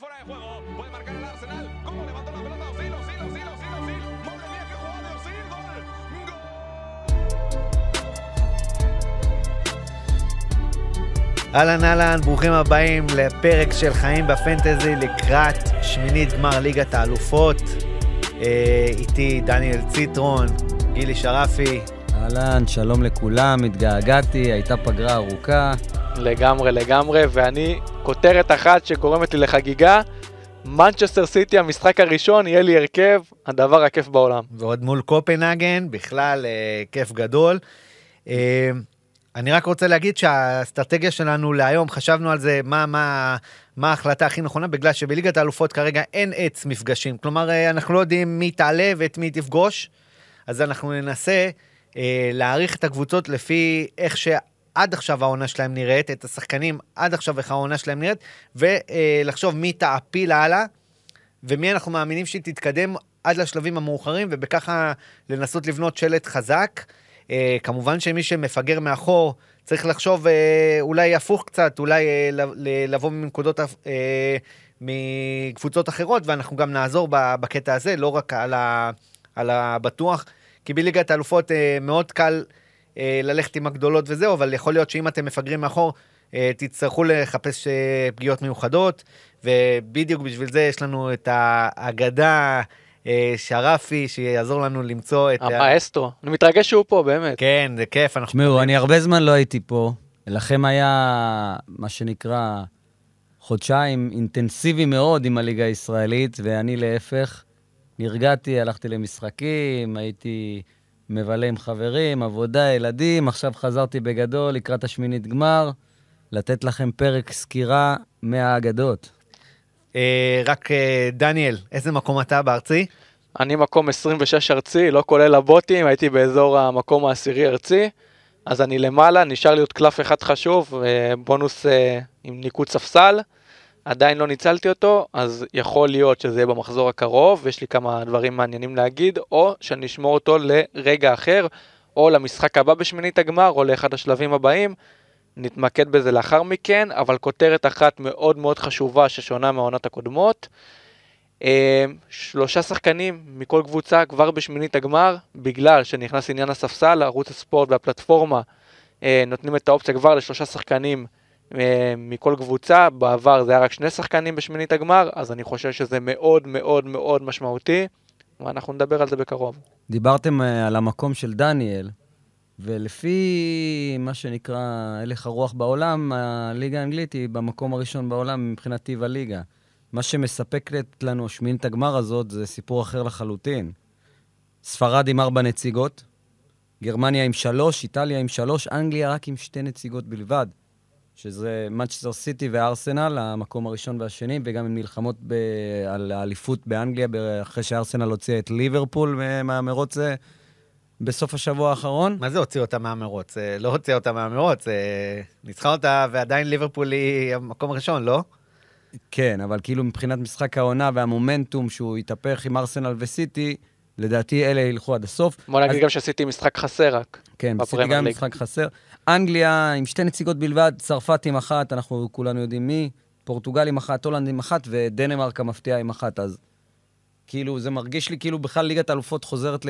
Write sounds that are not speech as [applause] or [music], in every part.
Fuera de juego, puede marcar el Arsenal. ¿Cómo levantó la pelota? Osil, Osil, Osil, Osil, Osil. Madre mía, qué jugada de Osil. Gol. Gol. אהלן אהלן, ברוכים הבאים לפרק של חיים בפנטזי לקראת שמינית גמר ליגת האלופות. אה, איתי דניאל ציטרון, גילי שרפי. אהלן, שלום לכולם, התגעגעתי, הייתה פגרה ארוכה. לגמרי, לגמרי, ואני, כותרת אחת שגורמת לי לחגיגה, מנצ'סטר סיטי, המשחק הראשון, יהיה לי הרכב, הדבר הכיף בעולם. ועוד מול קופנהגן, בכלל אה, כיף גדול. אה, אני רק רוצה להגיד שהאסטרטגיה שלנו להיום, חשבנו על זה, מה, מה, מה ההחלטה הכי נכונה, בגלל שבליגת האלופות כרגע אין עץ מפגשים. כלומר, אה, אנחנו לא יודעים מי תעלה ואת מי תפגוש, אז אנחנו ננסה אה, להעריך את הקבוצות לפי איך שעד עכשיו העונה שלהם נראית, את השחקנים עד עכשיו איך העונה שלהם נראית, ולחשוב מי תעפיל הלאה, ומי אנחנו מאמינים שהיא תתקדם עד לשלבים המאוחרים, ובככה לנסות לבנות שלט חזק. אה, כמובן שמי שמפגר מאחור צריך לחשוב אה, אולי הפוך קצת, אולי אה, לבוא מנקודות, אה, מקבוצות אחרות, ואנחנו גם נעזור בקטע הזה, לא רק על, על הבטוח, כי בליגת האלופות אה, מאוד קל ללכת עם הגדולות וזהו, אבל יכול להיות שאם אתם מפגרים מאחור, אה, תצטרכו לחפש אה, פגיעות מיוחדות, ובדיוק בשביל זה יש לנו את האגדה. אה, שרפי, שיעזור לנו למצוא את... המאסטרו. אני מתרגש שהוא פה, באמת. כן, זה כיף. אנחנו... תשמעו, אני הרבה זמן לא הייתי פה. לכם היה, מה שנקרא, חודשיים אינטנסיבי מאוד עם הליגה הישראלית, ואני להפך. נרגעתי, הלכתי למשחקים, הייתי מבלה עם חברים, עבודה, ילדים, עכשיו חזרתי בגדול לקראת השמינית גמר, לתת לכם פרק סקירה מהאגדות. אה, רק אה, דניאל, איזה מקום אתה בארצי? אני מקום 26 ארצי, לא כולל הבוטים, הייתי באזור המקום העשירי ארצי, אז אני למעלה, נשאר לי עוד קלף אחד חשוב, אה, בונוס עם ניקוד ספסל, עדיין לא ניצלתי אותו, אז יכול להיות שזה יהיה במחזור הקרוב, ויש לי כמה דברים מעניינים להגיד, או שאני אשמור אותו לרגע אחר, או למשחק הבא בשמינית הגמר, או לאחד השלבים הבאים. נתמקד בזה לאחר מכן, אבל כותרת אחת מאוד מאוד חשובה ששונה מהעונות הקודמות. אה, שלושה שחקנים מכל קבוצה כבר בשמינית הגמר, בגלל שנכנס עניין הספסל, ערוץ הספורט והפלטפורמה אה, נותנים את האופציה כבר לשלושה שחקנים מכל קבוצה, בעבר זה היה רק שני שחקנים בשמינית הגמר, אז אני חושב שזה מאוד מאוד מאוד משמעותי, ואנחנו נדבר על זה בקרוב. דיברתם על המקום של דניאל, ולפי מה שנקרא הלך הרוח בעולם, הליגה האנגלית היא במקום הראשון בעולם מבחינת טיב הליגה. מה שמספקת לנו שמינית הגמר הזאת זה סיפור אחר לחלוטין. ספרד עם ארבע נציגות, גרמניה עם שלוש, איטליה עם שלוש, אנגליה רק עם שתי נציגות בלבד, שזה מנצ'סטר סיטי וארסנל, המקום הראשון והשני, וגם עם מלחמות ב... על האליפות באנגליה, אחרי שארסנל הוציאה את ליברפול מהמרוץ בסוף השבוע האחרון. מה זה הוציא אותה מהמרוץ? לא הוציא אותה מהמרוץ, ניצחה אותה ועדיין ליברפול היא המקום הראשון, לא? כן, אבל כאילו מבחינת משחק העונה והמומנטום שהוא התהפך עם ארסנל וסיטי, לדעתי אלה ילכו עד הסוף. בוא נגיד אז... גם שעשיתי משחק חסר רק. כן, עשיתי גם ליג. משחק חסר. אנגליה עם שתי נציגות בלבד, צרפת עם אחת, אנחנו כולנו יודעים מי, פורטוגל עם אחת, הולנד עם אחת, ודנמרק המפתיעה עם אחת, אז כאילו, זה מרגיש לי כאילו בכלל ליגת האלופות חוזרת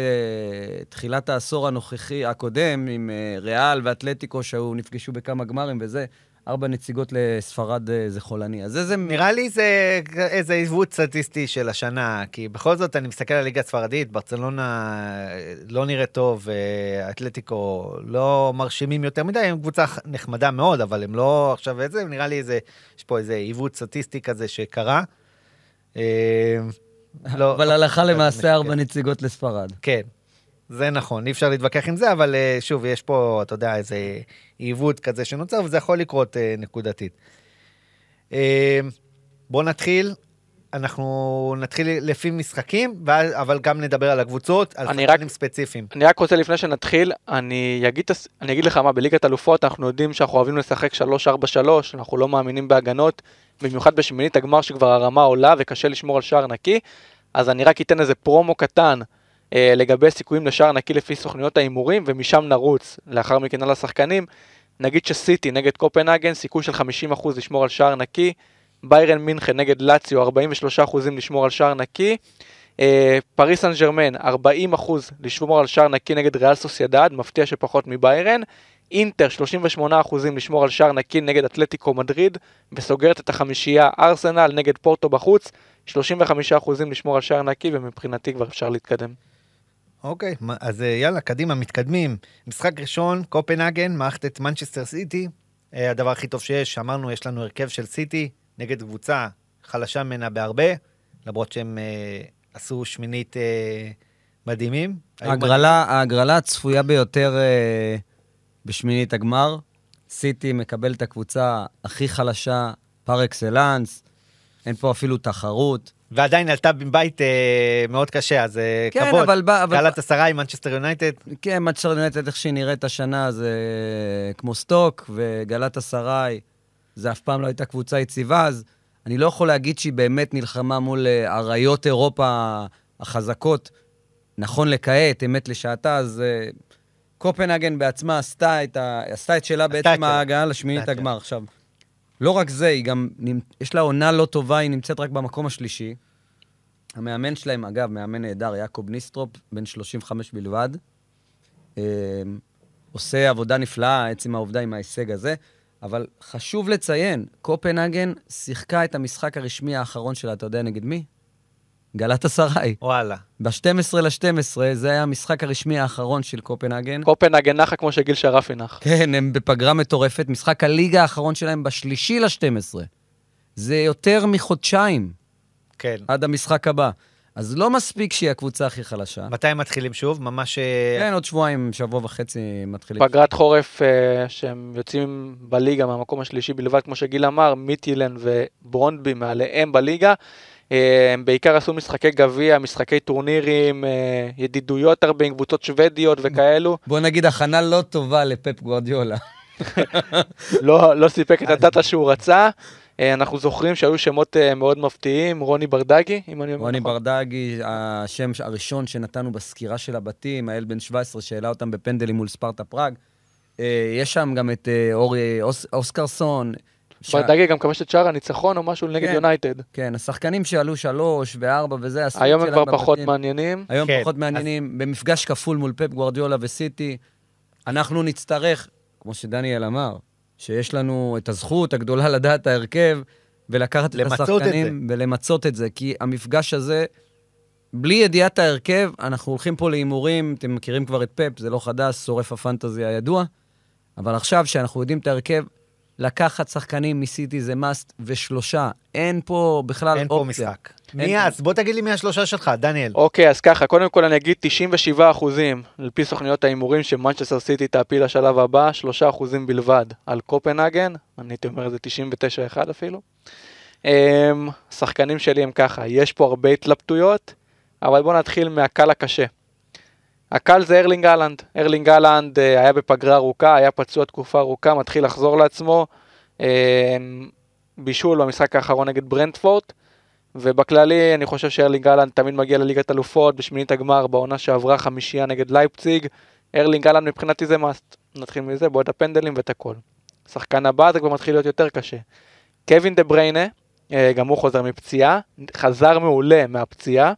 לתחילת העשור הנוכחי, הקודם, עם uh, ריאל ואתלטיקו, שהיו נפגשו בכמה גמרים וזה. ארבע נציגות לספרד אה, זה חולני. אז איזה... נראה לי זה איזה עיוות סטטיסטי של השנה, כי בכל זאת אני מסתכל על ליגה הספרדית, ברצלונה אה, לא נראית טוב, אתלטיקו לא מרשימים יותר מדי, הם קבוצה נחמדה מאוד, אבל הם לא עכשיו איזה, נראה לי איזה, יש פה איזה עיוות סטטיסטי כזה שקרה. לא, אבל הלכה למעשה ארבע נציגות לספרד. כן, זה נכון, אי אפשר להתווכח עם זה, אבל אה, שוב, יש פה, אתה יודע, איזה עיוות כזה שנוצר, וזה יכול לקרות אה, נקודתית. אה, בואו נתחיל. אנחנו נתחיל לפי משחקים, אבל גם נדבר על הקבוצות, על שחקנים ספציפיים. אני רק רוצה לפני שנתחיל, אני אגיד, אני אגיד לך מה, בליגת אלופות אנחנו יודעים שאנחנו אוהבים לשחק 3-4-3, אנחנו לא מאמינים בהגנות, במיוחד בשמינית הגמר שכבר הרמה עולה וקשה לשמור על שער נקי, אז אני רק אתן איזה פרומו קטן אה, לגבי סיכויים לשער נקי לפי סוכניות ההימורים, ומשם נרוץ לאחר מכן על השחקנים. נגיד שסיטי נגד קופנהגן, סיכוי של 50% לשמור על שער נקי, ביירן מינכן נגד לאציו, 43% לשמור על שער נקי. אה, פריס סן ג'רמן, 40% לשמור על שער נקי נגד ריאל סוסיידד, מפתיע שפחות מביירן. אינטר, 38% לשמור על שער נקי נגד אתלטיקו מדריד, וסוגרת את החמישייה ארסנל נגד פורטו בחוץ, 35% לשמור על שער נקי, ומבחינתי כבר אפשר להתקדם. אוקיי, מה- אז אה, יאללה, קדימה, מתקדמים. משחק ראשון, קופנהגן, מערכת את מנצ'סטר סיטי. אה, הדבר הכי טוב שיש, אמרנו, יש לנו הרכב של סיטי נגד קבוצה חלשה ממנה בהרבה, למרות שהם אה, עשו שמינית אה, מדהימים. ההגרלה, ההגרלה הצפויה ביותר אה, בשמינית הגמר, סיטי מקבל את הקבוצה הכי חלשה פר אקסלנס, אין פה אפילו תחרות. ועדיין עלתה בבית אה, מאוד קשה, אז אה, כן, כבוד. אבל בא- אבל- גלאטסראיי עם מנצ'סטר יונייטד. כן, מנצ'סטר יונייטד, איך שהיא נראית השנה, זה כמו סטוק, וגלאטסראיי, זה אף פעם לא הייתה קבוצה יציבה, אז אני לא יכול להגיד שהיא באמת נלחמה מול אה, אריות אירופה החזקות. נכון לכעת, אמת לשעתה, אז אה, קופנהגן בעצמה עשתה את, ה... עשתה את שלה בעצם שלה. ההגעה לשמינית הגמר. עכשיו, לא רק זה, היא גם, יש לה עונה לא טובה, היא נמצאת רק במקום השלישי. המאמן שלהם, אגב, מאמן נהדר, יעקב ניסטרופ, בן 35 בלבד. אה, עושה עבודה נפלאה, עצם העובדה עם ההישג הזה. אבל חשוב לציין, קופנהגן שיחקה את המשחק הרשמי האחרון שלה, אתה יודע נגד מי? גלאטסריי. וואלה. ב-12 ל-12, זה היה המשחק הרשמי האחרון של קופנהגן. קופנהגן נחה כמו שגיל שרפי נח. כן, הם בפגרה מטורפת. משחק הליגה האחרון שלהם בשלישי ל-12. זה יותר מחודשיים כן. עד המשחק הבא. אז לא מספיק שהיא הקבוצה הכי חלשה. מתי הם מתחילים שוב? ממש... אה, כן, עוד שבועיים, שבוע וחצי מתחילים. פגרת חורף אה, שהם יוצאים בליגה מהמקום השלישי בלבד, כמו שגיל אמר, מיטילן וברונדבי מעליהם בליגה. אה, הם בעיקר עשו משחקי גביע, משחקי טורנירים, אה, ידידויות הרבה עם קבוצות שוודיות וכאלו. בוא נגיד, הכנה לא טובה לפפ גוורדיולה. לא, לא סיפק את הדאטה שהוא רצה. אה, אנחנו זוכרים שהיו שמות אה, מאוד מפתיעים, רוני ברדגי, אם אני אומר רוני נכון. ברדגי, השם הראשון שנתנו בסקירה של הבתים, האל בן 17 שהעלה אותם בפנדלים מול ספרטה פראג. אה, יש שם גם את אה, אורי אוס, אוסקרסון. ש- ברדגי גם כבש את שער הניצחון או משהו נגד כן. יונייטד. כן, השחקנים שעלו שלוש וארבע וזה, היום הם כבר פחות. מעניינים. היום כן, פחות מעניינים. במפגש כפול מול פפ גוורדיולה וסיטי, אנחנו נצטרך, כמו שדניאל אמר, שיש לנו את הזכות הגדולה לדעת ההרכב, ולקחת את למצות את השחקנים ולמצות את זה, כי המפגש הזה, בלי ידיעת ההרכב, אנחנו הולכים פה להימורים, אתם מכירים כבר את פפ, זה לא חדש, שורף הפנטזי הידוע, אבל עכשיו שאנחנו יודעים את ההרכב, לקחת שחקנים מסיטי זה must, ושלושה, אין פה בכלל אין פה אופציה. משחק. אין מי פה. אז? בוא תגיד לי מי השלושה שלך, דניאל. אוקיי, אז ככה, קודם כל אני אגיד 97 אחוזים, על פי סוכניות ההימורים, שמנצ'סטר סיטי תעפיל לשלב הבא, 3 אחוזים בלבד על קופנהגן, אני הייתי אומר זה 99-1 אפילו. אמ, השחקנים שלי הם ככה, יש פה הרבה התלבטויות, אבל בואו נתחיל מהקל הקשה. הקל זה ארלינג אהלנד. ארלינג אהלנד אה, היה בפגרה ארוכה, היה פצוע תקופה ארוכה, מתחיל לחזור לעצמו. אמ, בישול במשחק האחרון נגד ברנדפורט. ובכללי, אני חושב שארלינג אהלנד תמיד מגיע לליגת אלופות, בשמינית הגמר, בעונה שעברה חמישייה נגד לייפציג. ארלינג אהלנד מבחינתי זה must. נתחיל מזה, בועט הפנדלים ואת הכל. שחקן הבא זה כבר מתחיל להיות יותר קשה. קווין דה בריינה, אה, גם הוא חוזר מפציעה, חזר מעולה מהפציעה,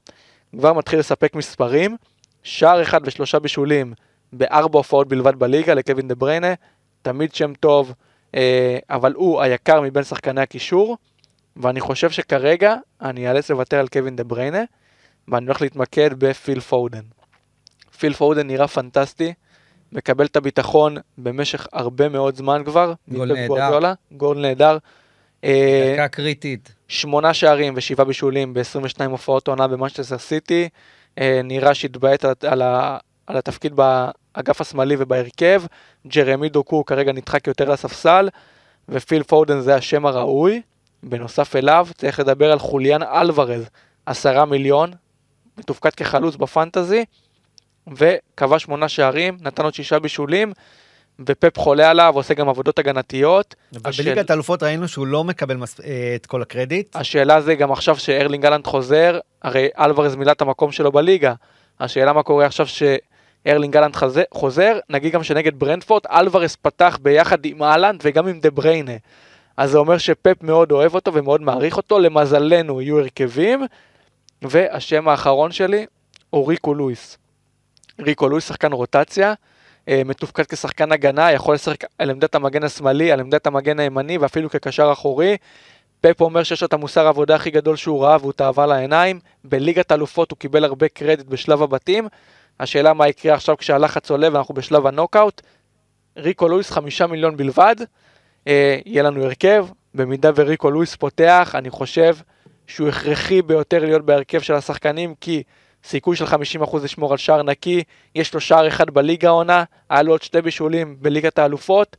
כבר מתחיל לספק מספרים, שער אחד ושלושה בישולים בארבע הופעות בלבד בליגה לקווין דה בריינה, תמיד שם טוב, אה, אבל הוא היקר מבין שחקני הקישור. ואני חושב שכרגע אני אאלץ לוותר על קווין דה בריינה, ואני הולך להתמקד בפיל פודן. פיל פודן נראה פנטסטי, מקבל את הביטחון במשך הרבה מאוד זמן כבר. גול נהדר. גול נהדר. אה, דקה קריטית. שמונה שערים ושבעה בישולים ב-22 הופעות עונה במנצ'סטר סיטי. אה, נראה שהתקבע על, על, על התפקיד באגף השמאלי ובהרכב. ג'רמי דוקו כרגע נדחק יותר לספסל, ופיל פודן זה השם הראוי. בנוסף אליו צריך לדבר על חוליאן אלוורז, עשרה מיליון, מתופקד כחלוץ בפנטזי, וכבש שמונה שערים, נתן עוד שישה בישולים, ופפ חולה עליו, עושה גם עבודות הגנתיות. אבל השאל- בליגת האלופות ראינו שהוא לא מקבל מס- אה, את כל הקרדיט. השאלה זה גם עכשיו שארלינג אהלנד חוזר, הרי אלוורז מילא את המקום שלו בליגה. השאלה מה קורה עכשיו שארלינג אהלנד חזה- חוזר, נגיד גם שנגד ברנטפורד, אלוורז פתח ביחד עם אהלנד וגם עם דה בריינה. אז זה אומר שפפ מאוד אוהב אותו ומאוד מעריך אותו, למזלנו יהיו הרכבים, והשם האחרון שלי הוא ריקו לואיס. ריקו לואיס שחקן רוטציה, מתופקד כשחקן הגנה, יכול לשחק על עמדת המגן השמאלי, על עמדת המגן הימני ואפילו כקשר אחורי. פפ אומר שיש לו את המוסר העבודה הכי גדול שהוא ראה והוא תאווה לעיניים. בליגת אלופות הוא קיבל הרבה קרדיט בשלב הבתים. השאלה מה יקרה עכשיו כשהלחץ עולה ואנחנו בשלב הנוקאוט. ריקו לואיס חמישה מיליון בלבד. אה, יהיה לנו הרכב, במידה וריקו לואיס פותח, אני חושב שהוא הכרחי ביותר להיות בהרכב של השחקנים, כי סיכוי של 50% לשמור על שער נקי, יש לו שער אחד בליגה העונה, היה לו עוד שתי בישולים בליגת האלופות,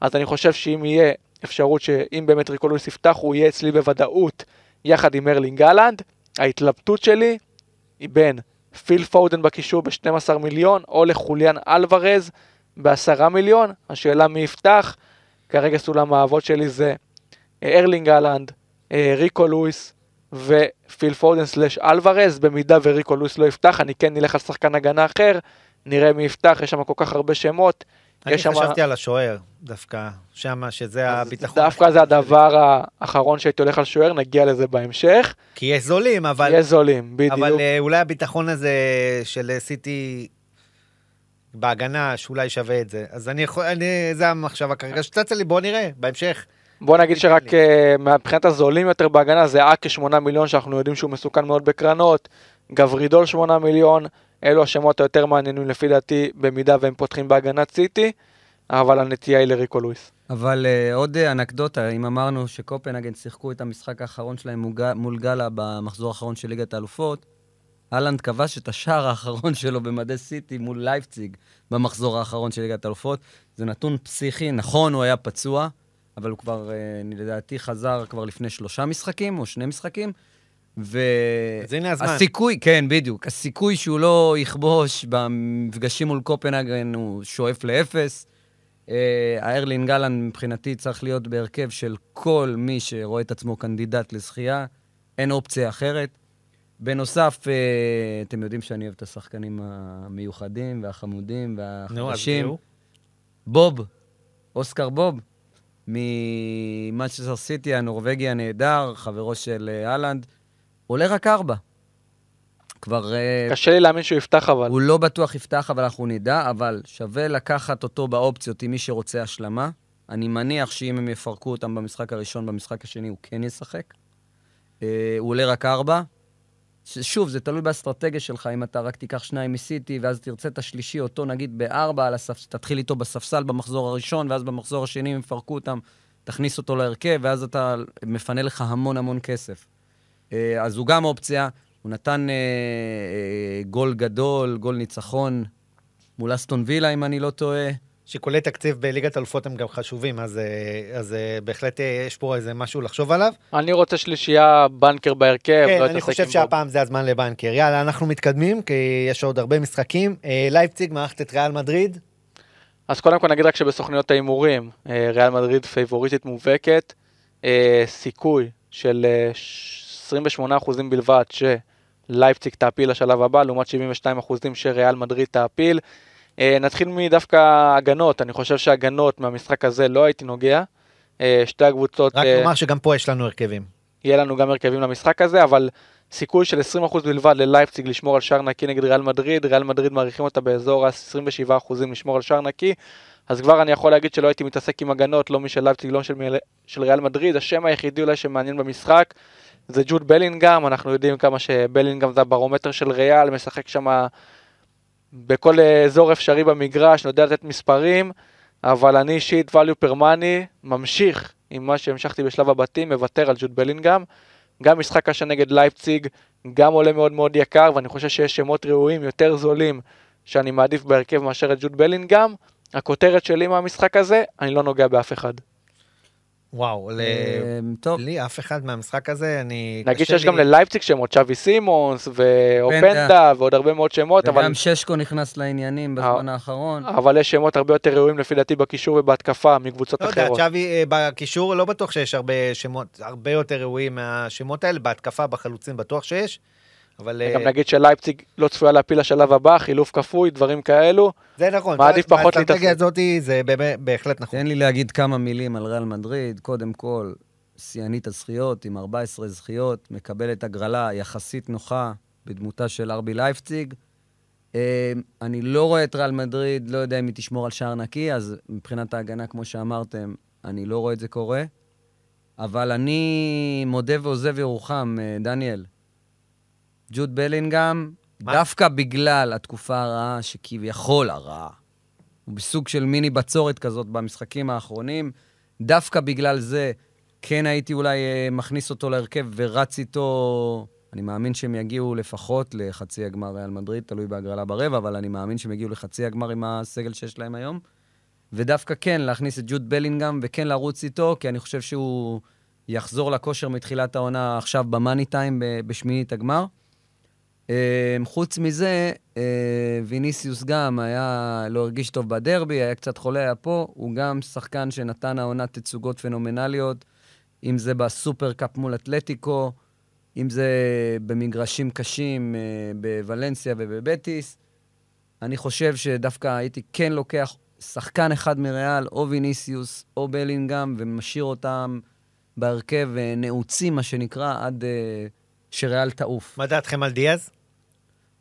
אז אני חושב שאם יהיה אפשרות שאם באמת ריקו לואיס יפתח, הוא יהיה אצלי בוודאות יחד עם ארלינג אהלנד. ההתלבטות שלי היא בין פיל פודן בקישור ב-12 מיליון, או לחוליאן אלוורז ב-10 מיליון, השאלה מי יפתח. כרגע שלושת האבות שלי זה אה, ארלינג אהלנד, אה, ריקו לואיס ופיל פודן slash אלוורז, במידה וריקו לואיס לא יפתח, אני כן נלך על שחקן הגנה אחר, נראה מי יפתח, יש שם כל כך הרבה שמות. אני יש חשבתי על השוער, דווקא, שמה שזה הביטחון. דווקא זה הדבר האחרון שהייתי הולך על שוער, נגיע לזה בהמשך. כי יש זולים, אבל... יהיה זולים, בדיוק. אבל אה, אולי הביטחון הזה של אה, סיטי בהגנה, שאולי שווה את זה. אז אני יכול, אני, זה המחשבה כרגע שצצה לי, בוא נראה, בהמשך. בוא נגיד שרק אה, מבחינת הזולים יותר בהגנה זה אקה 8 מיליון שאנחנו יודעים שהוא מסוכן מאוד בקרנות, גברידול 8 מיליון, אלו השמות היותר מעניינים לפי דעתי במידה והם פותחים בהגנת סיטי, אבל הנטייה היא לריקו לואיס. אבל uh, עוד uh, אנקדוטה, אם אמרנו שקופנהגן שיחקו את המשחק האחרון שלהם מול גאלה במחזור האחרון של ליגת האלופות, אהלנד כבש את השער האחרון שלו במדי סיטי מול לייפציג במחזור האחרון של ליגת האלופות. זה נתון פסיכי, נכון, הוא היה פצוע, אבל הוא כבר, אה, לדעתי, חזר כבר לפני שלושה משחקים או שני משחקים. ו... אז הנה הזמן. הסיכוי, כן, בדיוק. הסיכוי שהוא לא יכבוש במפגשים מול קופנהגן הוא שואף לאפס. אה, ארלינג אהלנד מבחינתי צריך להיות בהרכב של כל מי שרואה את עצמו קנדידט לזכייה, אין אופציה אחרת. בנוסף, אה, אתם יודעים שאני אוהב את השחקנים המיוחדים והחמודים נו, אז והחדשים. זהו. בוב, אוסקר בוב, ממנצ'סטר סיטי, הנורבגי הנהדר, חברו של אה, אהלנד, עולה רק ארבע. כבר... אה, קשה לי להאמין שהוא יפתח אבל. הוא לא בטוח יפתח, אבל אנחנו נדע, אבל שווה לקחת אותו באופציות עם מי שרוצה השלמה. אני מניח שאם הם יפרקו אותם במשחק הראשון, במשחק השני הוא כן ישחק. אה, הוא עולה רק ארבע. שוב, זה תלוי באסטרטגיה שלך, אם אתה רק תיקח שניים מסיטי, ואז תרצה את השלישי, אותו נגיד בארבע, על הספ... תתחיל איתו בספסל במחזור הראשון, ואז במחזור השני, אם יפרקו אותם, תכניס אותו להרכב, ואז אתה מפנה לך המון המון כסף. אה, אז הוא גם אופציה. הוא נתן אה, אה, גול גדול, גול ניצחון מול אסטון וילה, אם אני לא טועה. שיקולי תקציב בליגת אלופות הם גם חשובים, אז, אה, אז אה, בהחלט אה, יש פה איזה משהו לחשוב עליו. אני רוצה שלישייה בנקר בהרכב, כן, לא אני חושב. שהפעם זה הזמן לבנקר. יאללה, אנחנו מתקדמים, כי יש עוד הרבה משחקים. לייפציג מארחת את ריאל מדריד. אז קודם כל נגיד רק שבסוכניות ההימורים, ריאל מדריד פייבוריטית מובהקת, סיכוי של אה, ש- 28% בלבד שלייפציג תעפיל לשלב הבא, לעומת 72% שריאל מדריד תעפיל. אה, נתחיל מדווקא הגנות, אני חושב שהגנות מהמשחק הזה לא הייתי נוגע. אה, שתי הקבוצות, רק אה, נאמר שגם פה יש לנו הרכבים. יהיה לנו גם הרכבים למשחק הזה, אבל סיכוי של 20% בלבד ללייפציג לשמור על שער נקי נגד ריאל מדריד, ריאל מדריד מעריכים אותה באזור ה-27% לשמור על שער נקי, אז כבר אני יכול להגיד שלא הייתי מתעסק עם הגנות, לא משל לייפציג, לא של, של ריאל מדריד, השם היחידי אולי שמעניין במשחק זה ג'וד בלינגהם, אנחנו יודעים כמה שבלינגהם זה הברומטר של ריאל, משחק שם בכל אזור אפשרי במגרש, יודע לתת מספרים, אבל אני אישית value per money ממשיך עם מה שהמשכתי בשלב הבתים, מוותר על ג'וד בלינגהם. גם משחק קשה נגד לייפציג, גם עולה מאוד מאוד יקר, ואני חושב שיש שמות ראויים יותר זולים שאני מעדיף בהרכב מאשר את ג'וד בלינגהם. הכותרת שלי מהמשחק הזה, אני לא נוגע באף אחד. וואו, ל... אה, טוב, לי אף אחד מהמשחק הזה, אני... נגיד שיש גם לי- ללייפציג שמות, שווי סימונס ואופנדה אופנדה. ועוד הרבה מאוד שמות, אבל, וגם ששקו נכנס לעניינים בזמן האחרון. אבל יש שמות הרבה יותר ראויים לפי דעתי בקישור ובהתקפה מקבוצות לא יודע, אחרות. צ'אבי אה, בקישור לא בטוח שיש הרבה שמות, הרבה יותר ראויים מהשמות האלה, בהתקפה, בחלוצים בטוח שיש, אבל גם אה, נגיד שלייפציג לא צפויה להפיל לשלב הבא, חילוף כפוי, דברים כאלו. זה נכון. מעדיף פחות להתעסק. הזאת זה בהחלט נכון. תן לי להגיד כמה מילים על ריאל מדריד. קודם כל, שיאנית הזכיות עם 14 זכיות, מקבלת הגרלה יחסית נוחה בדמותה של ארבי לייפציג. אה, אני לא רואה את ריאל מדריד, לא יודע אם היא תשמור על שער נקי, אז מבחינת ההגנה, כמו שאמרתם, אני לא רואה את זה קורה. אבל אני מודה ועוזב ירוחם, אה, דניאל. ג'וד בלינגהם, מה? דווקא בגלל התקופה הרעה, שכביכול הרעה, הוא בסוג של מיני בצורת כזאת במשחקים האחרונים, דווקא בגלל זה כן הייתי אולי אה, מכניס אותו להרכב ורץ איתו... אני מאמין שהם יגיעו לפחות לחצי הגמר ריאל מדריד, תלוי בהגרלה ברבע, אבל אני מאמין שהם יגיעו לחצי הגמר עם הסגל שיש להם היום. ודווקא כן, להכניס את ג'וד בלינגהם וכן לרוץ איתו, כי אני חושב שהוא יחזור לכושר מתחילת העונה עכשיו במאני טיים בשמינית הגמר. אה, חוץ מזה, אה, ויניסיוס גם היה, לא הרגיש טוב בדרבי, היה קצת חולה, היה פה. הוא גם שחקן שנתן העונה תצוגות פנומנליות, אם זה בסופרקאפ מול אתלטיקו, אם זה במגרשים קשים אה, בוולנסיה ובבטיס. אני חושב שדווקא הייתי כן לוקח שחקן אחד מריאל, או ויניסיוס או בלינגהם, ומשאיר אותם בהרכב אה, נעוצים, מה שנקרא, עד שריאל תעוף. מה דעתכם על דיאז?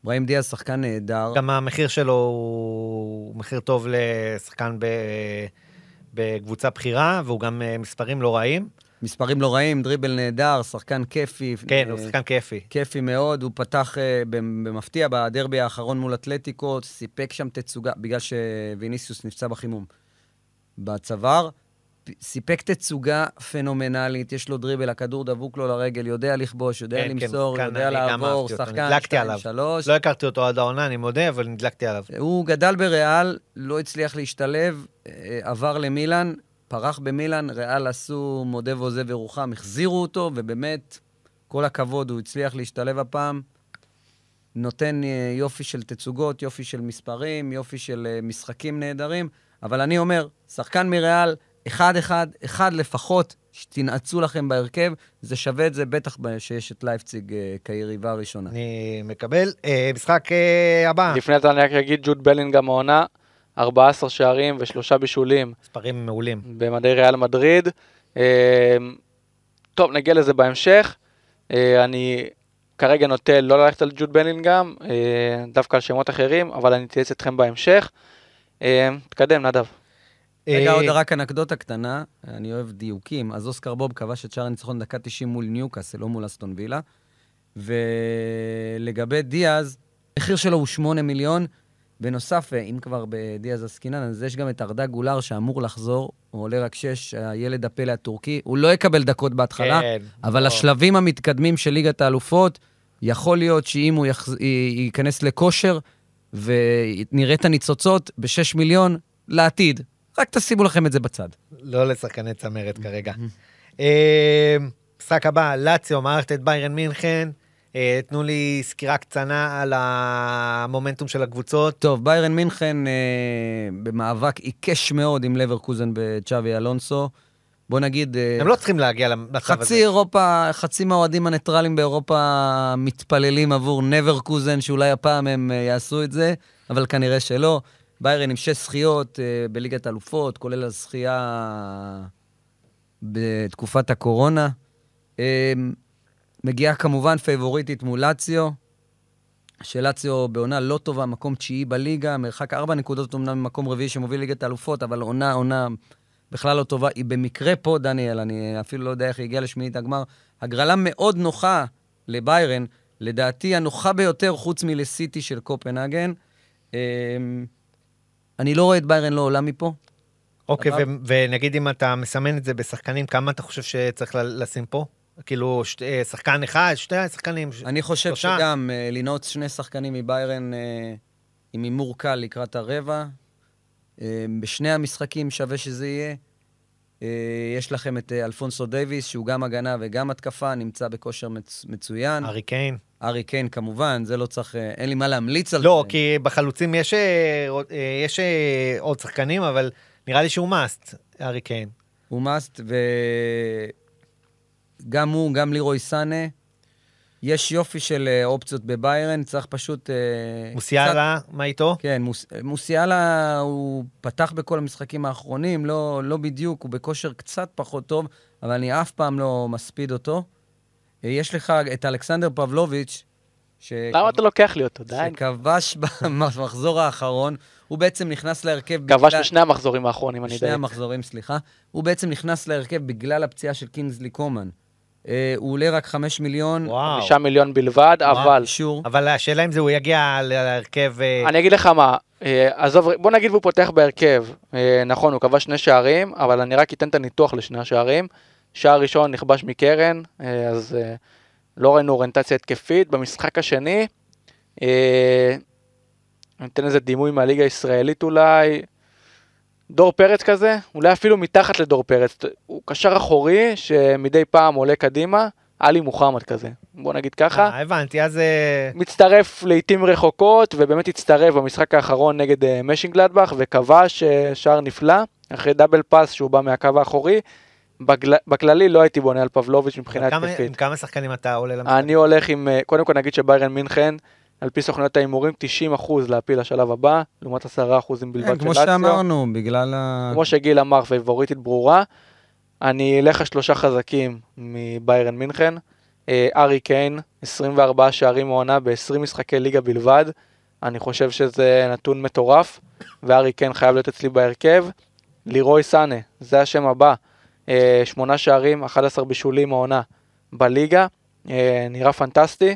אברהים דיאז שחקן נהדר. גם המחיר שלו הוא מחיר טוב לשחקן ב... בקבוצה בכירה, והוא גם אה, מספרים לא רעים. מספרים לא רעים, דריבל נהדר, שחקן כיפי. כן, אה, הוא שחקן כיפי. כיפי מאוד, הוא פתח אה, במפתיע בדרבי האחרון מול אתלטיקו, סיפק שם תצוגה, בגלל שוויניסיוס נפצע בחימום בצוואר. סיפק תצוגה פנומנלית, יש לו דריבל, הכדור דבוק לו לרגל, יודע לכבוש, יודע כן, כן, למסור, שחקן, יודע לעבור, שחקן נדלקתי 2, עליו. 3. לא הכרתי אותו עד העונה, אני מודה, אבל נדלקתי עליו. הוא גדל בריאל, לא הצליח להשתלב, אה, עבר למילאן, פרח במילאן, ריאל עשו מודה ועוזב ירוחם, החזירו אותו, ובאמת, כל הכבוד, הוא הצליח להשתלב הפעם. נותן אה, יופי של תצוגות, יופי של מספרים, יופי של אה, משחקים נהדרים, אבל אני אומר, שחקן מריאל, אחד-אחד, אחד לפחות, שתנעצו לכם בהרכב, זה שווה את זה, בטח ב- שיש את לייפציג אה, כיריבה הראשונה. אני מקבל. אה, משחק אה, הבא, לפני זה אני רק אגיד, ג'וד בלינגהם העונה, 14 שערים ושלושה בישולים מספרים מעולים. במדי ריאל מדריד. טוב, נגיע לזה בהמשך. אני כרגע נוטה לא ללכת על ג'וד בלינגהם, דווקא על שמות אחרים, אבל אני אתייעץ אתכם בהמשך. תקדם, נדב. רגע, אה, עוד רק אנקדוטה קטנה, אני אוהב דיוקים. אז אוסקר בוב כבש את שער הניצחון דקה 90 מול ניוקאסל, לא מול אסטון וילה. ולגבי דיאז, המחיר שלו הוא 8 מיליון. בנוסף, אה, אם כבר בדיאז עסקינן, אז יש גם את ארדה גולר שאמור לחזור, הוא עולה רק 6, הילד הפלא הטורקי. הוא לא יקבל דקות בהתחלה, כן, אבל לא. השלבים המתקדמים של ליגת האלופות, יכול להיות שאם הוא יחז... ייכנס לכושר ונראה את הניצוצות ב-6 מיליון לעתיד. רק תשימו לכם את זה בצד. לא לשחקני צמרת כרגע. אה, משחק הבא, לאציו, מערכת את ביירן מינכן. אה, תנו לי סקירה קטנה על המומנטום של הקבוצות. טוב, ביירן מינכן אה, במאבק עיקש מאוד עם לברקוזן בצ'אבי אלונסו. בוא נגיד, אה, הם לא צריכים להגיע למצב הזה. חצי אירופה, חצי מהאוהדים הניטרלים באירופה מתפללים עבור נברקוזן, שאולי הפעם הם יעשו את זה, אבל כנראה שלא. ביירן עם שש זכיות אה, בליגת אלופות, כולל הזכייה בתקופת הקורונה. אה, מגיעה כמובן פייבוריטית מול לאציו, שלאציו בעונה לא טובה, מקום תשיעי בליגה, מרחק ארבע נקודות אומנם ממקום רביעי שמוביל ליגת האלופות, אבל עונה, עונה בכלל לא טובה. היא במקרה פה, דניאל, אני אפילו לא יודע איך היא הגיעה לשמינית הגמר. הגרלה מאוד נוחה לביירן, לדעתי הנוחה ביותר חוץ מלסיטי של קופנהגן. אני לא רואה את ביירן לא עולה מפה. אוקיי, ו- ונגיד אם אתה מסמן את זה בשחקנים, כמה אתה חושב שצריך לשים פה? כאילו, שת- אה, שחקן אחד, שתי שחקנים? ש- אני חושב שלושה? שגם אה, לנעוץ שני שחקנים מביירן אה, עם הימור קל לקראת הרבע. אה, בשני המשחקים שווה שזה יהיה. אה, יש לכם את אה, אלפונסו דייוויס, שהוא גם הגנה וגם התקפה, נמצא בכושר מצ- מצוין. ארי קיין. ארי קיין כמובן, זה לא צריך, אה, אין לי מה להמליץ על לא, זה. כי בחלוצים יש, יש עוד שחקנים, אבל נראה לי שהוא מאסט, ארי קיין. הוא מאסט, וגם הוא, גם לירוי סאנה. יש יופי של אה, אופציות בביירן, צריך פשוט... אה, מוסיאלה, מה איתו? קצת- כן, מוס, מוסיאלה הוא פתח בכל המשחקים האחרונים, לא, לא בדיוק, הוא בכושר קצת פחות טוב, אבל אני אף פעם לא מספיד אותו. אה, יש לך את אלכסנדר פבלוביץ', ש... למה אתה לוקח לי אותו? די. שכבש [laughs] במחזור האחרון, הוא בעצם נכנס להרכב... כבש בגלל- בשני המחזורים האחרונים, אני בשני יודע. המחזורים, סליחה. הוא בעצם נכנס להרכב בגלל הפציעה של קינגסלי קומן. אה, הוא עולה רק 5 מיליון. וואו. חמישה מיליון בלבד, אבל... אישור. אבל השאלה אם זה הוא יגיע להרכב... אה, אני אגיד לך מה, אה, עזוב, בוא נגיד והוא פותח בהרכב. אה, נכון, הוא כבש שני שערים, אבל אני רק אתן את הניתוח לשני השערים. שער ראשון נכבש מקרן, אה, אז אה, לא ראינו אוריינטציה התקפית. במשחק השני, אה, אני אתן איזה דימוי מהליגה הישראלית אולי. דור פרץ כזה, אולי אפילו מתחת לדור פרץ. הוא קשר אחורי שמדי פעם עולה קדימה, עלי מוחמד כזה. בוא נגיד ככה. אה, הבנתי, אז... אה, מצטרף לעיתים רחוקות, ובאמת הצטרף במשחק האחרון נגד אה, משינגלדבך, וכבש אה, שער נפלא, אחרי דאבל פאס שהוא בא מהקו האחורי. בגל... בכללי לא הייתי בונה על פבלוביץ' מבחינה כמה- עם התקפית. כמה שחקנים אתה עולה למשחק? אני הולך עם, קודם כל נגיד שביירן מינכן, על פי סוכנויות ההימורים, 90% להפיל לשלב הבא, לעומת 10% בלבד כן, של כמו. שאמרנו, בגלל ה... כמו שגיל אמר, פייבוריטית ברורה. אני אלך על שלושה חזקים מביירן מינכן. אה, ארי קיין, 24 שערים מעונה ב-20 משחקי ליגה בלבד. אני חושב שזה נתון מטורף, וארי קיין חייב להיות אצלי בהרכב. לירוי סאנה, זה השם הבא. אה, שמונה שערים, 11 בישולים העונה בליגה. אה, נראה פנטסטי,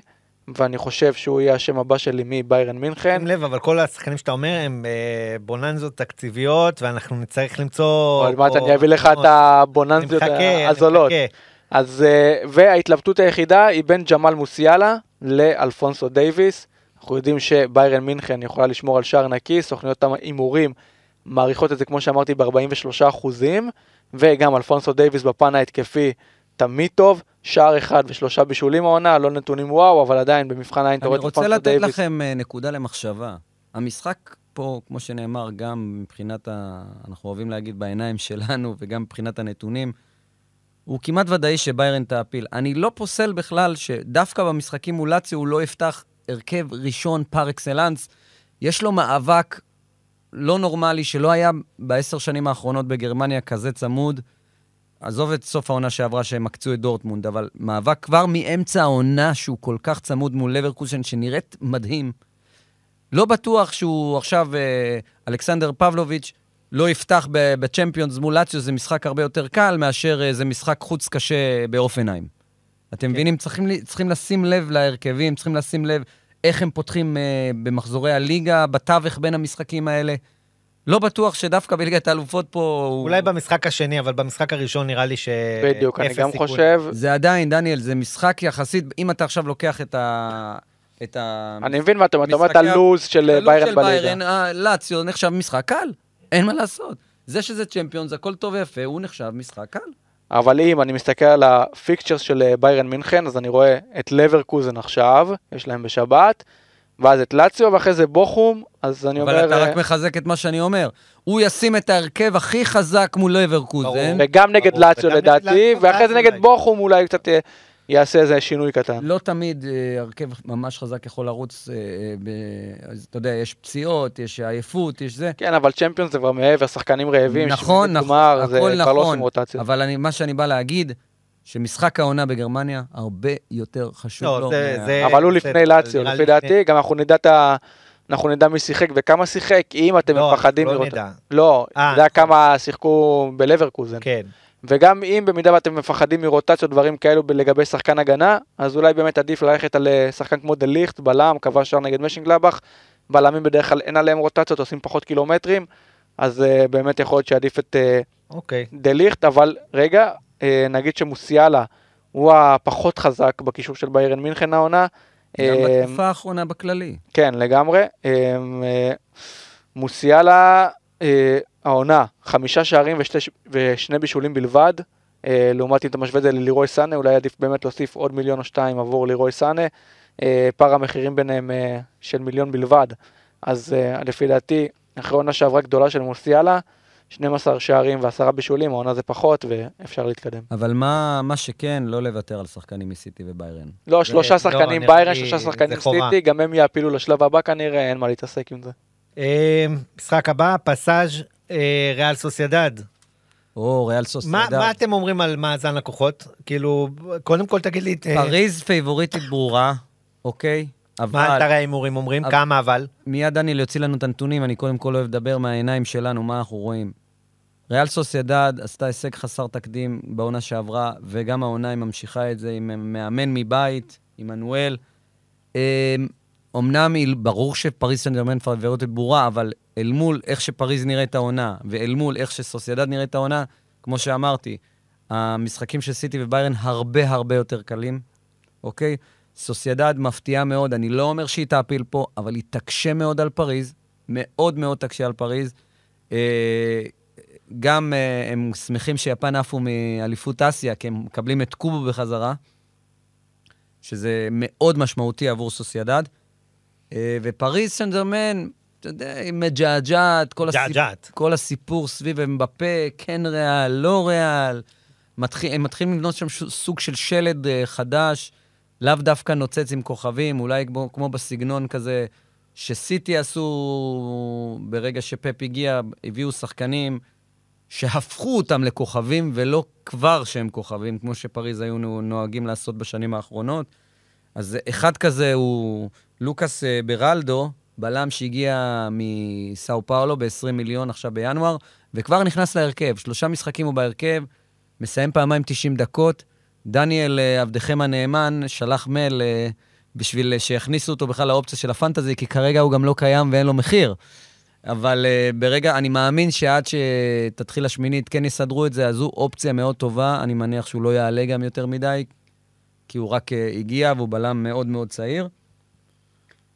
ואני חושב שהוא יהיה השם הבא שלי מביירן מינכן. שים לב, אבל כל השחקנים שאתה אומר הם אה, בוננזות תקציביות, ואנחנו נצטרך למצוא... עוד מעט אני אביא לך את אני הזולות. אז, אה, וההתלבטות היחידה היא בין ג'מאל מוסיאלה לאלפונסו דייוויס. אנחנו יודעים שביירן מינכן יכולה לשמור על שער נקי, סוכניות ההימורים מעריכות את זה, כמו שאמרתי, ב-43 אחוזים, וגם אלפונסו דייוויס בפן ההתקפי תמיד טוב, שער אחד ושלושה בישולים העונה, לא נתונים וואו, אבל עדיין במבחן העין אתה אני רואה את רוצה אלפונסו לתת דייוויס. לכם אה, נקודה למחשבה. המשחק פה, כמו שנאמר, גם מבחינת ה... אנחנו אוהבים להגיד בעיניים שלנו, וגם מבחינת הנתונים, הוא כמעט ודאי שביירן תעפיל. אני לא פוסל בכלל שדווקא במשחקים מול לאציו הוא לא יפתח הרכב ראשון פר אקסלנס. יש לו מאבק לא נורמלי שלא היה בעשר שנים האחרונות בגרמניה כזה צמוד. עזוב את סוף העונה שעברה שהם עקצו את דורטמונד, אבל מאבק כבר מאמצע העונה שהוא כל כך צמוד מול לברקושן, שנראית מדהים. לא בטוח שהוא עכשיו, אה, אלכסנדר פבלוביץ', לא יפתח בצ'מפיונס מול לאציו, זה משחק הרבה יותר קל מאשר אה, זה משחק חוץ קשה באופנהיים. אתם מבינים? צריכים, צריכים לשים לב להרכבים, צריכים לשים לב איך הם פותחים אה, במחזורי הליגה, בתווך בין המשחקים האלה. לא בטוח שדווקא בליגת האלופות פה... הוא- אולי במשחק השני, אבל במשחק הראשון נראה לי ש... בדיוק, אני גם סיכוי. חושב, זה עדיין, דניאל, זה משחק יחסית, אם אתה עכשיו לוקח את ה... את ה... אני מבין מה אתה אומר, אתה אומר את הלוז של הלוז ביירן של בליגה. ביירן, אה, לאציו נחשב משחק קל, אין מה לעשות. זה שזה צ'מפיונס, הכל טוב ויפה, הוא נחשב משחק קל. אבל אם אני מסתכל על הפיקצ'רס של אה, ביירן מינכן, אז אני רואה את לברקוזן עכשיו, יש להם בשבת, ואז את לאציו, ואחרי זה בוכום, אז אני אבל אומר... אתה אה, רק מחזק את מה שאני אומר. הוא ישים את ההרכב הכי חזק מול לברקוזן. וגם נגד לאציו לדעתי, ואחרי זה אולי. נגד בוכום אולי קצת אה, יעשה איזה שינוי קטן. לא תמיד אה, הרכב ממש חזק יכול לרוץ, ב- אז אתה יודע, יש פציעות, יש עייפות, יש זה. כן, אבל צ'מפיונס זה כבר מעבר, שחקנים רעבים, נכון, נכון, הכל כבר לא נכון. אבל אני, מה שאני בא להגיד, שמשחק העונה בגרמניה הרבה יותר חשוב לא, לו. זה- מה- זה- אבל הוא לפני לאציו, לפי דעתי, גם אנחנו נדע את ה... אנחנו נדע מי שיחק וכמה שיחק, אם אתם לא, מפחדים לא לראות... נדע. לא, אה. נדע כמה שיחקו בלברקוזן. כן. וגם אם במידה ואתם מפחדים מרוטציות, דברים כאלו לגבי שחקן הגנה, אז אולי באמת עדיף ללכת על אה, שחקן כמו דה ליכט, בלם, כבש שער נגד משינגלבך, בלמים בדרך כלל אין עליהם רוטציות, עושים פחות קילומטרים, אז uh, באמת יכול להיות שעדיף את uh, אוקיי. דה ליכט, אבל רגע, נגיד שמוסיאלה הוא הפחות חזק בקישור של ביירן מינכן העונה. גם אה, בתקופה האחרונה בכללי. כן, לגמרי. אה, אה, מוסיאלה, אה, העונה, חמישה שערים ושתי, ושני בישולים בלבד. אה, לעומת אם אתה משווה את זה ללירוי סאנה, אולי עדיף באמת להוסיף עוד מיליון או שתיים עבור לירוי סאנה. אה, פער המחירים ביניהם אה, של מיליון בלבד. אז אה, לפי דעתי, אחרי עונה שעברה גדולה של מוסיאלה, 12 שערים ועשרה בישולים, העונה זה פחות, ואפשר להתקדם. אבל מה, מה שכן, לא לוותר על שחקנים מסיטי וביירן. לא, שלושה לא, שחקנים נראה ביירן, שלושה שחקנים. סיטי, גם הם יעפילו לשלב הבא כנראה, אין מה להתעסק עם זה. אה, משחק הבא, פסאז' אה, ריאל סוסיידד. או ריאל מה, סוסיידד. מה אתם אומרים על מאזן לקוחות? כאילו, קודם כל תגיד לי, אה, פריז פייבוריטית ברורה, אוקיי? מה אבל אתרי ההימורים אומרים? אבל- כמה אבל? מיד דניאל יוציא לנו את הנתונים, אני קודם כל אוהב לדבר מהעיניים שלנו, מה אנחנו רואים. ריאל סוסיידד עשתה הישג חסר תקדים בעונה שעברה, וגם העונה היא ממשיכה את זה עם מאמן מבית, אימנול. אמ, אמנם היא- ברור שפריז סן ג'רמן פייבוריטית ברורה, אבל אל מול איך שפריז נראית העונה, ואל מול איך שסוסיידד נראית העונה, כמו שאמרתי, המשחקים של סיטי וביירן הרבה הרבה יותר קלים, אוקיי? סוסיידד מפתיעה מאוד, אני לא אומר שהיא תעפיל פה, אבל היא תקשה מאוד על פריז, מאוד מאוד תקשה על פריז. אה, גם אה, הם שמחים שיפן עפו מאליפות אסיה, כי הם מקבלים את קובו בחזרה, שזה מאוד משמעותי עבור סוסיידד. אה, ופריז סן ג'רמן, אתה יודע, היא מג'עג'עת, כל, הסיפ... כל הסיפור סביב אמבפה, כן ריאל, לא ריאל. מתחיל, הם מתחילים לבנות שם סוג של שלד חדש, לאו דווקא נוצץ עם כוכבים, אולי כמו, כמו בסגנון כזה שסיטי עשו ברגע שפפ הגיע, הביאו שחקנים שהפכו אותם לכוכבים, ולא כבר שהם כוכבים, כמו שפריז היו נו- נוהגים לעשות בשנים האחרונות. אז אחד כזה הוא לוקאס אה, ברלדו, בלם שהגיע מסאו פאולו ב-20 מיליון עכשיו בינואר, וכבר נכנס להרכב. שלושה משחקים הוא בהרכב, מסיים פעמיים 90 דקות. דניאל, אה, עבדכם הנאמן, שלח מייל אה, בשביל אה, שיכניסו אותו בכלל לאופציה של הפנטזי, כי כרגע הוא גם לא קיים ואין לו מחיר. אבל ברגע, אני מאמין שעד שתתחיל השמינית כן יסדרו את זה, אז זו אופציה מאוד טובה. אני מניח שהוא לא יעלה גם יותר מדי, כי הוא רק הגיע והוא בלם מאוד מאוד צעיר.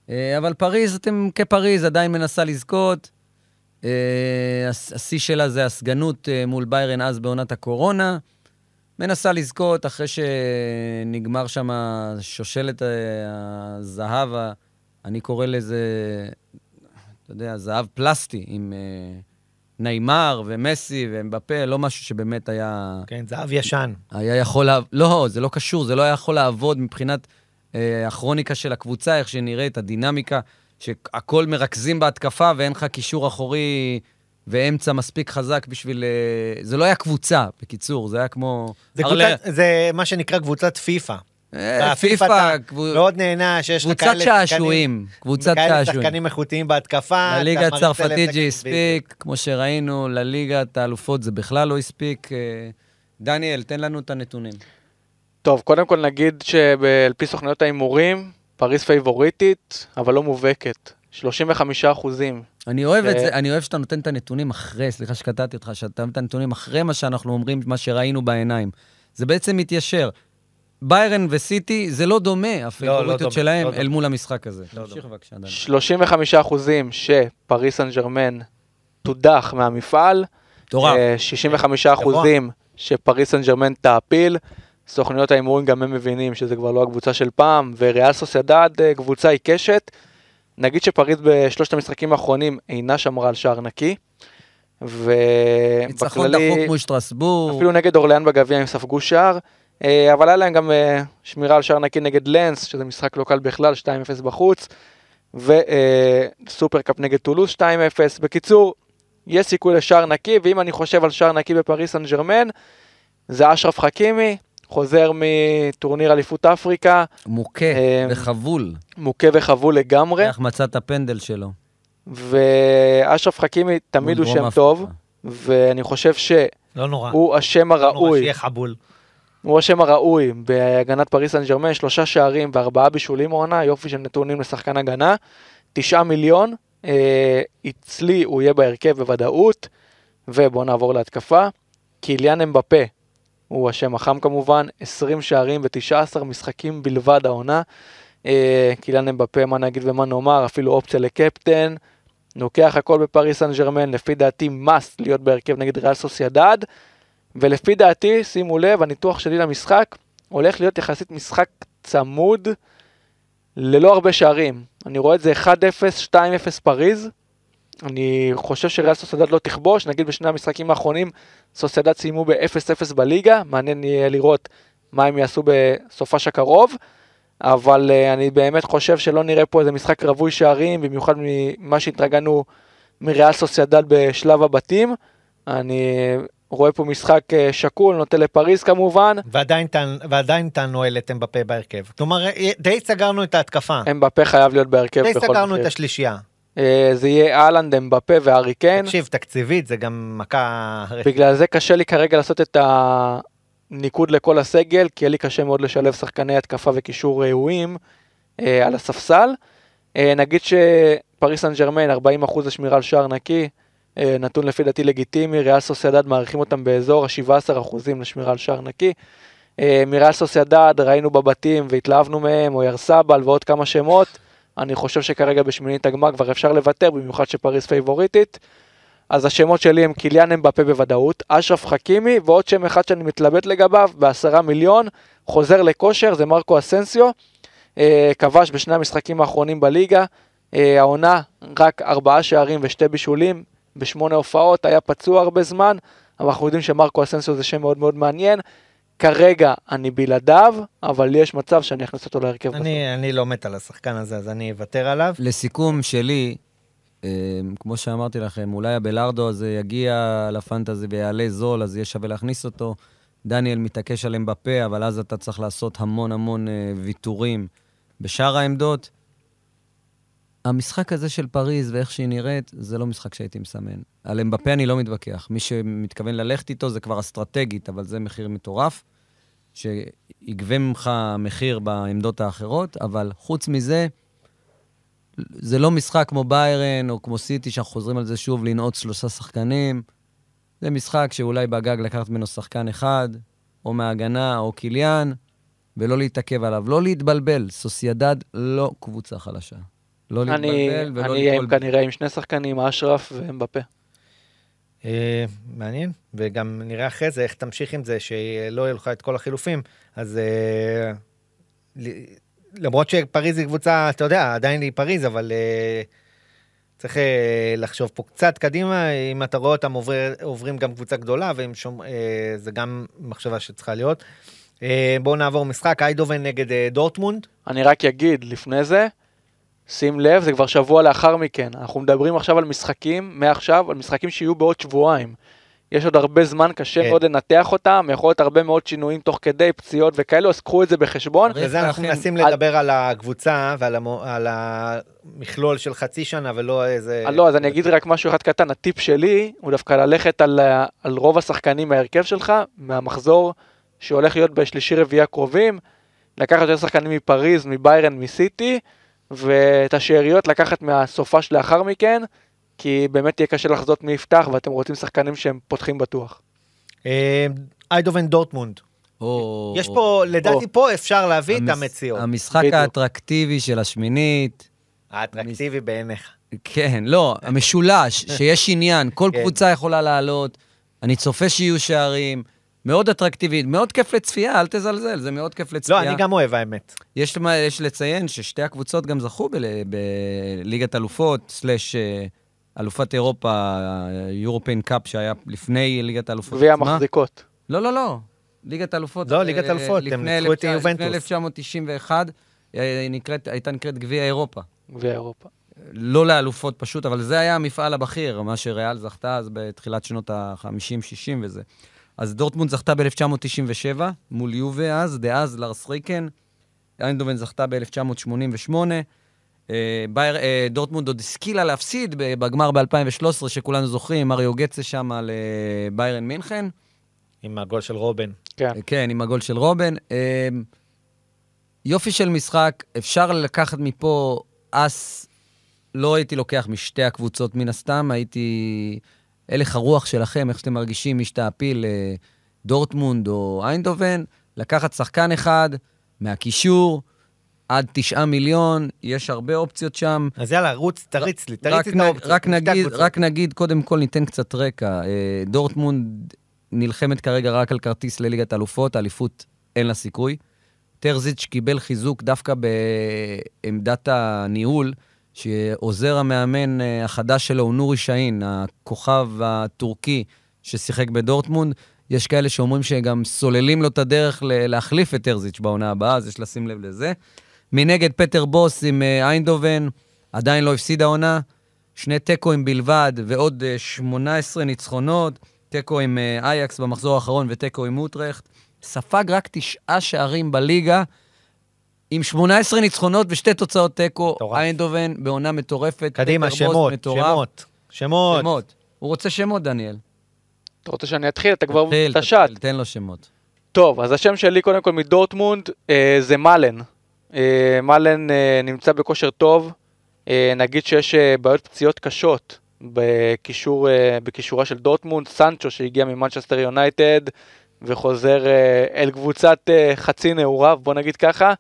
אבל פריז, אתם כפריז, עדיין מנסה לזכות. הש- השיא שלה זה הסגנות מול ביירן אז בעונת הקורונה. מנסה לזכות אחרי שנגמר שם שושלת uh, הזהב, אני קורא לזה, אתה יודע, זהב פלסטי, עם uh, ניימר ומסי ואמבפה, לא משהו שבאמת היה... כן, זהב ישן. היה יכול... לא, זה לא קשור, זה לא היה יכול לעבוד מבחינת אה, הכרוניקה של הקבוצה, איך שנראית, הדינמיקה, שהכל מרכזים בהתקפה ואין לך קישור אחורי ואמצע מספיק חזק בשביל... אה, זה לא היה קבוצה, בקיצור, זה היה כמו... זה, ארלה- קבוצת, זה מה שנקרא קבוצת פיפא. אה, פיפא, מאוד נהנה שיש לך קבוצת כאלה שעשועים, קבוצת כאלה שעשועים. שחקנים איכותיים בהתקפה. לליגה הצרפתית זה הספיק, כמו שראינו, לליגת האלופות זה בכלל לא הספיק. אה, דניאל, תן לנו את הנתונים. טוב, קודם כל נגיד שעל פי סוכניות ההימורים, פריז פייבוריטית, אבל לא מובהקת. 35 אחוזים. אני אוהב את זה, אני אוהב שאתה נותן את הנתונים אחרי, סליחה שקטעתי אותך, שאתה נותן את הנתונים אחרי מה שאנחנו אומרים, מה שראינו בעיניים. זה בעצם מתיישר. ביירן וסיטי, זה לא דומה, הפייבוריטיות דומה, שלהם, לא אל דומה. מול המשחק הזה. לא תמשיך. בבקשה, דניאל. 35 אחוזים שפריז סן ג'רמן תודח מהמפעל. מטורף. אה, 65 אחוזים שפריז סן ג'רמן תעפיל. סוכניות ההימורים גם הם מבינים שזה כבר לא הקבוצה של פעם, וריאל סוסיידד אה, קבוצה עיקשת. נגיד שפריז בשלושת המשחקים האחרונים אינה שמרה על שער נקי. ניצחון ובכללי, דחוק מול שטרסבורג. אפילו נגד אורליאן בגביע הם ספגו שער, אה, אבל היה להם גם אה, שמירה על שער נקי נגד לנס, שזה משחק לא קל בכלל, 2-0 בחוץ, ו Super Cup נגד טולוז 2-0. בקיצור, יש סיכוי לשער נקי, ואם אני חושב על שער נקי בפריס סן ג'רמן, זה אשרף חכימי, חוזר מטורניר אליפות אפריקה, מוכה אה, וחבול. מוכה וחבול לגמרי, איך מצא את הפנדל שלו. ואשרף חכימי תמיד הוא שם טוב. ואני חושב שהוא לא נורא. השם לא נורא הראוי שיהיה חבול. הוא השם הראוי בהגנת פריס סן ג'רמן, שלושה שערים וארבעה בישולים העונה, יופי של נתונים לשחקן הגנה. תשעה מיליון, אה, אצלי הוא יהיה בהרכב בוודאות, ובואו נעבור להתקפה. קיליאן אמבפה, הוא השם החם כמובן, 20 שערים ו-19 משחקים בלבד העונה. אה, קיליאן אמבפה, מה נגיד ומה נאמר, אפילו אופציה לקפטן. לוקח הכל בפריס סן ג'רמן, לפי דעתי must להיות בהרכב נגד ריאל סוסיידד. ולפי דעתי, שימו לב, הניתוח שלי למשחק הולך להיות יחסית משחק צמוד ללא הרבה שערים. אני רואה את זה 1-0, 2-0 פריז, אני חושב שריאל סוסיידד לא תכבוש, נגיד בשני המשחקים האחרונים סוסיידד סיימו ב-0-0 בליגה, מעניין יהיה לראות מה הם יעשו בסופש הקרוב, אבל uh, אני באמת חושב שלא נראה פה איזה משחק רווי שערים, במיוחד ממה שהתרגלנו מריאל סוסיידד בשלב הבתים. אני רואה פה משחק uh, שקול, נוטה לפריז כמובן. ועדיין ועדיין אתה נועל את אמבפה בהרכב. כלומר, אה, די סגרנו את ההתקפה. אמבפה חייב להיות בהרכב די בכל סגרנו את. השלישייה. אה, זה יהיה אהלנד, אמבפה והארי קיין. תקשיב, תקציבית זה גם מכה... בגלל זה קשה לי כרגע לעשות את הניקוד לכל הסגל, כי יהיה לי קשה מאוד לשלב שחקני התקפה וקישור ראויים אה, על הספסל. אה, נגיד שפריס סן ג'רמיין 40% לשמירה על שער נקי, נתון לפי דעתי לגיטימי, ריאל סוסיידד מעריכים אותם באזור ה-17% לשמירה על שער נקי. מריאל סוסיידד ראינו בבתים והתלהבנו מהם, או ירסבל ועוד כמה שמות. אני חושב שכרגע בשמינית הגמר כבר אפשר לוותר, במיוחד שפריס פייבוריטית. אז השמות שלי הם קיליאן אמבפה בוודאות, אשרף חכימי ועוד שם אחד שאני מתלבט לגביו בעשרה מיליון, חוזר לכושר, זה מרקו אסנסיו, אה, כבש בשני המשחקים האחרונים בליגה, אה, העונה רק ארבעה שערים ושתי בישולים בשמונה הופעות, היה פצוע הרבה זמן, אבל אנחנו יודעים שמרקו אסנסיו זה שם מאוד מאוד מעניין. כרגע אני בלעדיו, אבל יש מצב שאני אכניס אותו להרכב בסוף. אני אני לא מת על השחקן הזה, אז אני אוותר עליו. לסיכום שלי, אה, כמו שאמרתי לכם, אולי הבלארדו הזה יגיע לפנטזי ויעלה זול, אז יהיה שווה להכניס אותו. דניאל מתעקש עליהם בפה, אבל אז אתה צריך לעשות המון המון אה, ויתורים בשאר העמדות. המשחק הזה של פריז ואיך שהיא נראית, זה לא משחק שהייתי מסמן. על אמבפה אני לא מתווכח. מי שמתכוון ללכת איתו זה כבר אסטרטגית, אבל זה מחיר מטורף, שיגבה ממך מחיר בעמדות האחרות, אבל חוץ מזה, זה לא משחק כמו ביירן או כמו סיטי, שאנחנו חוזרים על זה שוב, לנעוץ שלושה שחקנים. זה משחק שאולי בגג לקחת ממנו שחקן אחד, או מהגנה, או קיליאן, ולא להתעכב עליו. לא להתבלבל, סוסיידד לא קבוצה חלשה. לא אני להתבלבל ולא אני אהיה ליפול. כנראה עם שני שחקנים, אשרף ואמבפה. אה, מעניין, וגם נראה אחרי זה איך תמשיך עם זה, שלא יהיו לך את כל החילופים, אז אה, ל- למרות שפריז היא קבוצה, אתה יודע, עדיין היא פריז, אבל אה, צריך אה, לחשוב פה קצת קדימה, אם אתה רואה אותם עובר, עוברים גם קבוצה גדולה, וזה גם מחשבה שצריכה להיות. אה, בואו נעבור משחק, איידובן נגד אה, דורטמונד. אני רק אגיד לפני זה, שים לב, זה כבר שבוע לאחר מכן. אנחנו מדברים עכשיו על משחקים, מעכשיו, על משחקים שיהיו בעוד שבועיים. יש עוד הרבה זמן, קשה כן. מאוד לנתח אותם, יכול להיות הרבה מאוד שינויים תוך כדי פציעות וכאלו, אז קחו את זה בחשבון. וזה אנחנו מנסים על- לדבר על הקבוצה ועל המו- על המכלול של חצי שנה, ולא איזה... אה, לא, אז אני אגיד רק משהו אחד קטן, הטיפ שלי הוא דווקא ללכת על, ה- על רוב השחקנים מההרכב שלך, מהמחזור שהולך להיות בשלישי רביעי הקרובים, לקחת יותר שחקנים מפריז, מביירן, מסיטי, ואת השאריות לקחת מהסופה שלאחר מכן, כי באמת יהיה קשה לחזות מי יפתח, ואתם רוצים שחקנים שהם פותחים בטוח. אה, איידובן דורטמונד. או- יש פה, לדעתי או. פה אפשר להביא את המציאות. המשחק בדיוק. האטרקטיבי של השמינית, האטרקטיבי בעיניך. כן, לא, המשולש, שיש עניין, כל כן. קבוצה יכולה לעלות, אני צופה שיהיו שערים, מאוד אטרקטיבית, מאוד כיף לצפייה, אל תזלזל, זה מאוד כיף לא, לצפייה. אני גם אוהב האמת. יש, למה- יש לציין ששתי הקבוצות גם זכו בל- בליגת אלופות, slash אה, אלופת אירופה, European Cup שהיה לפני ליגת האלופות גביע. המחזיקות. לא, לא, לא. ליגת אלופות. לא, אה, ליגת אלופות, הם ניצחו את 19- יובנטוס. לפני 1991, אה, נקראת- הייתה נקראת גביע אירופה. גביע אירופה. לא לאלופות פשוט, אבל זה היה המפעל הבכיר, מה שריאל זכתה אז בתחילת שנות ה-50-60 וזה. אז דורטמונד זכתה ב-1997 מול יובה אז, דאז לארס ריקן. איינדובן זכתה ב-1988. אה, בייר, אה, דורטמונד עוד השכילה להפסיד בגמר ב-2013, שכולנו זוכרים, מריו גצה שם לביירן מינכן. עם הגול של רובן. כן. כן, עם הגול של רובן. אה, יופי של משחק, אפשר לקחת מפה אס, לא הייתי לוקח משתי הקבוצות מן הסתם, הייתי... הלך הרוח שלכם, איך שאתם מרגישים, מי שתעפיל, אה, דורטמונד או איינדובן, לקחת שחקן אחד מהקישור, עד תשעה מיליון, יש הרבה אופציות שם. אז יאללה, רוץ, תריץ לי, רק, תריץ לי את האופציות. רק, נגיד. רק נגיד, קודם כל ניתן קצת רקע. אה, דורטמונד נלחמת כרגע רק על כרטיס לליגת האלופות, האליפות אין לה סיכוי. טרזיץ' קיבל חיזוק דווקא בעמדת הניהול, שעוזר המאמן אה, החדש שלו הוא נורי שאין, הכוכב הטורקי ששיחק בדורטמונד. יש כאלה שאומרים שגם סוללים לו את הדרך להחליף את טרזיץ' בעונה הבאה, אז יש לשים לב לזה. מנגד, פטר בוס עם אה, איינדובן, עדיין לא הפסיד העונה. שני תיקואים בלבד ועוד אה, 18 ניצחונות. תיקו עם אה, אייקס במחזור האחרון ותיקו עם אוטרכט. ספג רק תשעה שערים בליגה, עם 18 ניצחונות ושתי תוצאות תיקו. איינדובן בעונה מטורפת. קדימה, שמות, מטורף. שמות, שמות. שמות. הוא רוצה שמות, דניאל. אתה רוצה שאני אתחיל? אתה כבר... תתחיל, תן לו שמות. טוב, אז השם שלי קודם כל מדורטמונד אה, זה מאלן. אה, מאלן אה, נמצא בכושר טוב. אה, נגיד שיש אה, בעיות פציעות קשות בקישור, אה, בקישורה של דורטמונד. סנצ'ו שהגיע ממנצ'סטר יונייטד וחוזר אה, אל קבוצת אה, חצי נעוריו, בוא נגיד ככה.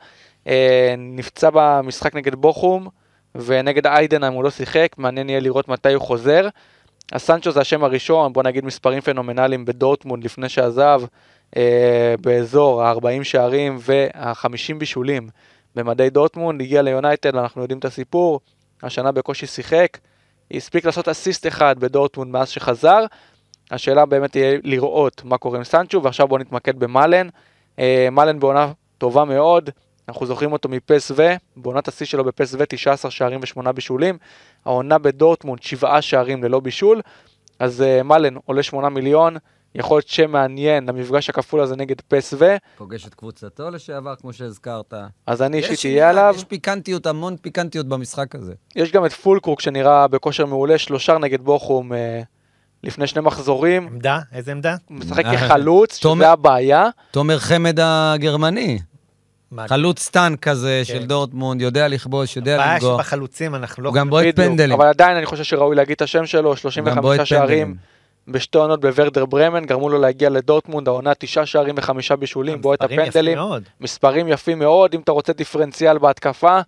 אה, נפצע במשחק נגד בוכום ונגד איידנהיים הוא לא שיחק, מעניין יהיה לראות מתי הוא חוזר. אז סנצ'ו זה השם הראשון, בוא נגיד מספרים פנומנליים בדורטמונד לפני שעזב. אה, באזור ה-40 שערים וה-50 בישולים במדי דורטמונד, הגיע ליונייטד, אנחנו יודעים את הסיפור, השנה בקושי שיחק, הספיק לעשות אסיסט אחד בדורטמונד מאז שחזר, השאלה באמת תהיה לראות מה קורה עם סנצ'ו, ועכשיו בואו נתמקד במאלן. אה, מאלן בעונה טובה מאוד, אנחנו זוכרים אותו מפס ו, בעונת השיא שלו בפס ו 19 שערים ו-8 בישולים, העונה בדורטמונד 7 שערים ללא בישול, אז אה, מאלן עולה 8 מיליון, יכול להיות שם מעניין למפגש הכפול הזה נגד פס ו, פוגש את קבוצתו לשעבר, כמו שהזכרת. אז אני אישית יש אהיה עליו. יש פיקנטיות, המון פיקנטיות במשחק הזה. יש גם את פולקרוק שנראה בכושר מעולה, שלושה נגד בוכום אה, לפני שני מחזורים, עמדה? איזה עמדה? משחק אה, כחלוץ, שזה הבעיה. תומר חמד הגרמני, חלוץ טנק כזה כן. של דורטמונד, יודע לכבוש, יודע הבעיה לפגוע. שבחלוצים אנחנו לא... הוא גם בועט. פנדלים. אבל עדיין אני חושב שראוי להגיד את השם שלו, הוא גם 35 בועט שערים. בשתי עונות בוורדר ברמן, גרמו לו להגיע לדורטמונד, העונה תשעה שערים וחמישה בישולים, בועט יפים הפנדלים, מאוד. מספרים יפים מאוד, אם אתה רוצה דיפרנציאל בהתקפה,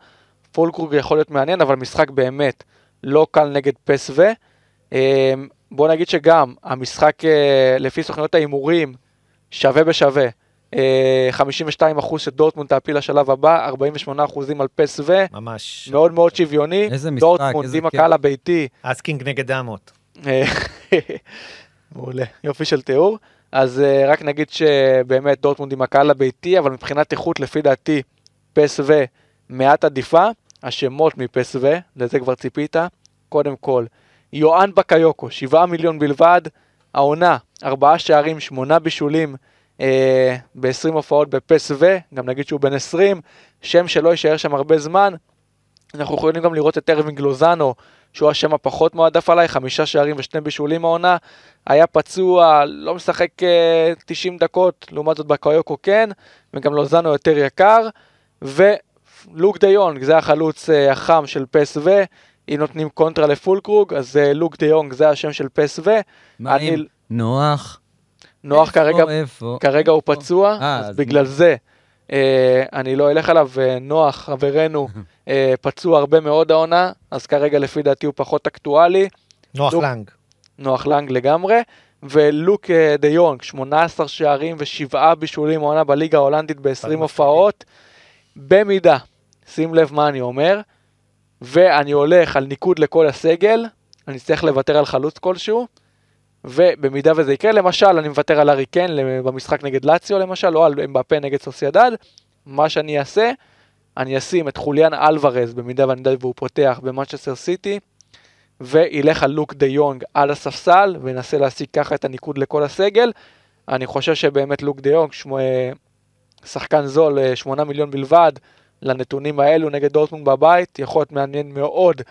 פולקרוג יכול להיות מעניין, אבל משחק באמת לא קל נגד פס ו. אה, בוא נגיד שגם המשחק אה, לפי סוכניות ההימורים שווה בשווה. אה, 52% שדורטמונד תעפיל לשלב הבא, 48% על פס ו. ממש. מאוד מאוד שוויוני. איזה משחק, דורטמונד איזה עם כיף. הקהל הביתי. אסקינג נגד דמות. אה, [laughs] מעולה, יופי של תיאור. אז אה, רק נגיד שבאמת דורטמונד עם הקהל הביתי, אבל מבחינת איכות לפי דעתי פס ו מעט עדיפה. השמות מפס ו, לזה כבר ציפית. קודם כל, יואן בקיוקו, 7 מיליון בלבד, העונה, 4 שערים, 8 בישולים אה, ב-20 הופעות בפס ו, גם נגיד שהוא בן 20, שם שלא יישאר שם הרבה זמן. אנחנו יכולים גם לראות את ארווינג לוזאנו, שהוא השם הפחות מועדף עליי, חמישה שערים ושני בישולים העונה. היה פצוע, לא משחק אה, 90 דקות, לעומת זאת בקיוקו כן, וגם לוזאנו יותר יקר. ולוק דה יונג, זה החלוץ אה, החם של פס ו, אם נותנים קונטרה לפולקרוג, אז אה, לוק דה יונג זה השם של פס ו. מה אני- נוח? נוח איפה, כרגע, איפה? כרגע הוא פצוע, אה, אז אז בגלל זה אה, אני לא אלך עליו, נוח, חברנו, [laughs] אה, פצוע הרבה מאוד העונה, אז כרגע לפי דעתי הוא פחות אקטואלי. נוח לוק. לנג. נוח לנג לגמרי, ולוק אה, דה יונג, 18 שערים ושבעה בישולים העונה בליגה ההולנדית ב-20 מפחיד. הופעות. במידה, שים לב מה אני אומר, ואני הולך על ניקוד לכל הסגל, אני אצטרך לוותר על חלוץ כלשהו, ובמידה וזה יקרה, למשל, אני מוותר על הארי קיין במשחק נגד לאציו למשל, או על אמבפה נגד סוסיידד, מה שאני אעשה, אני אשים את חוליאן אלוורז, במידה ואני יודע והוא פותח במנצ'סטר סיטי, וילך על לוק דה יונג על הספסל, וינסה להשיג ככה את הניקוד לכל הסגל. אני חושב שבאמת לוק דה יונג, שמו, אה, שחקן זול, אה, 8 מיליון בלבד, לנתונים האלו נגד דורטמונד בבית, יכול להיות מעניין מאוד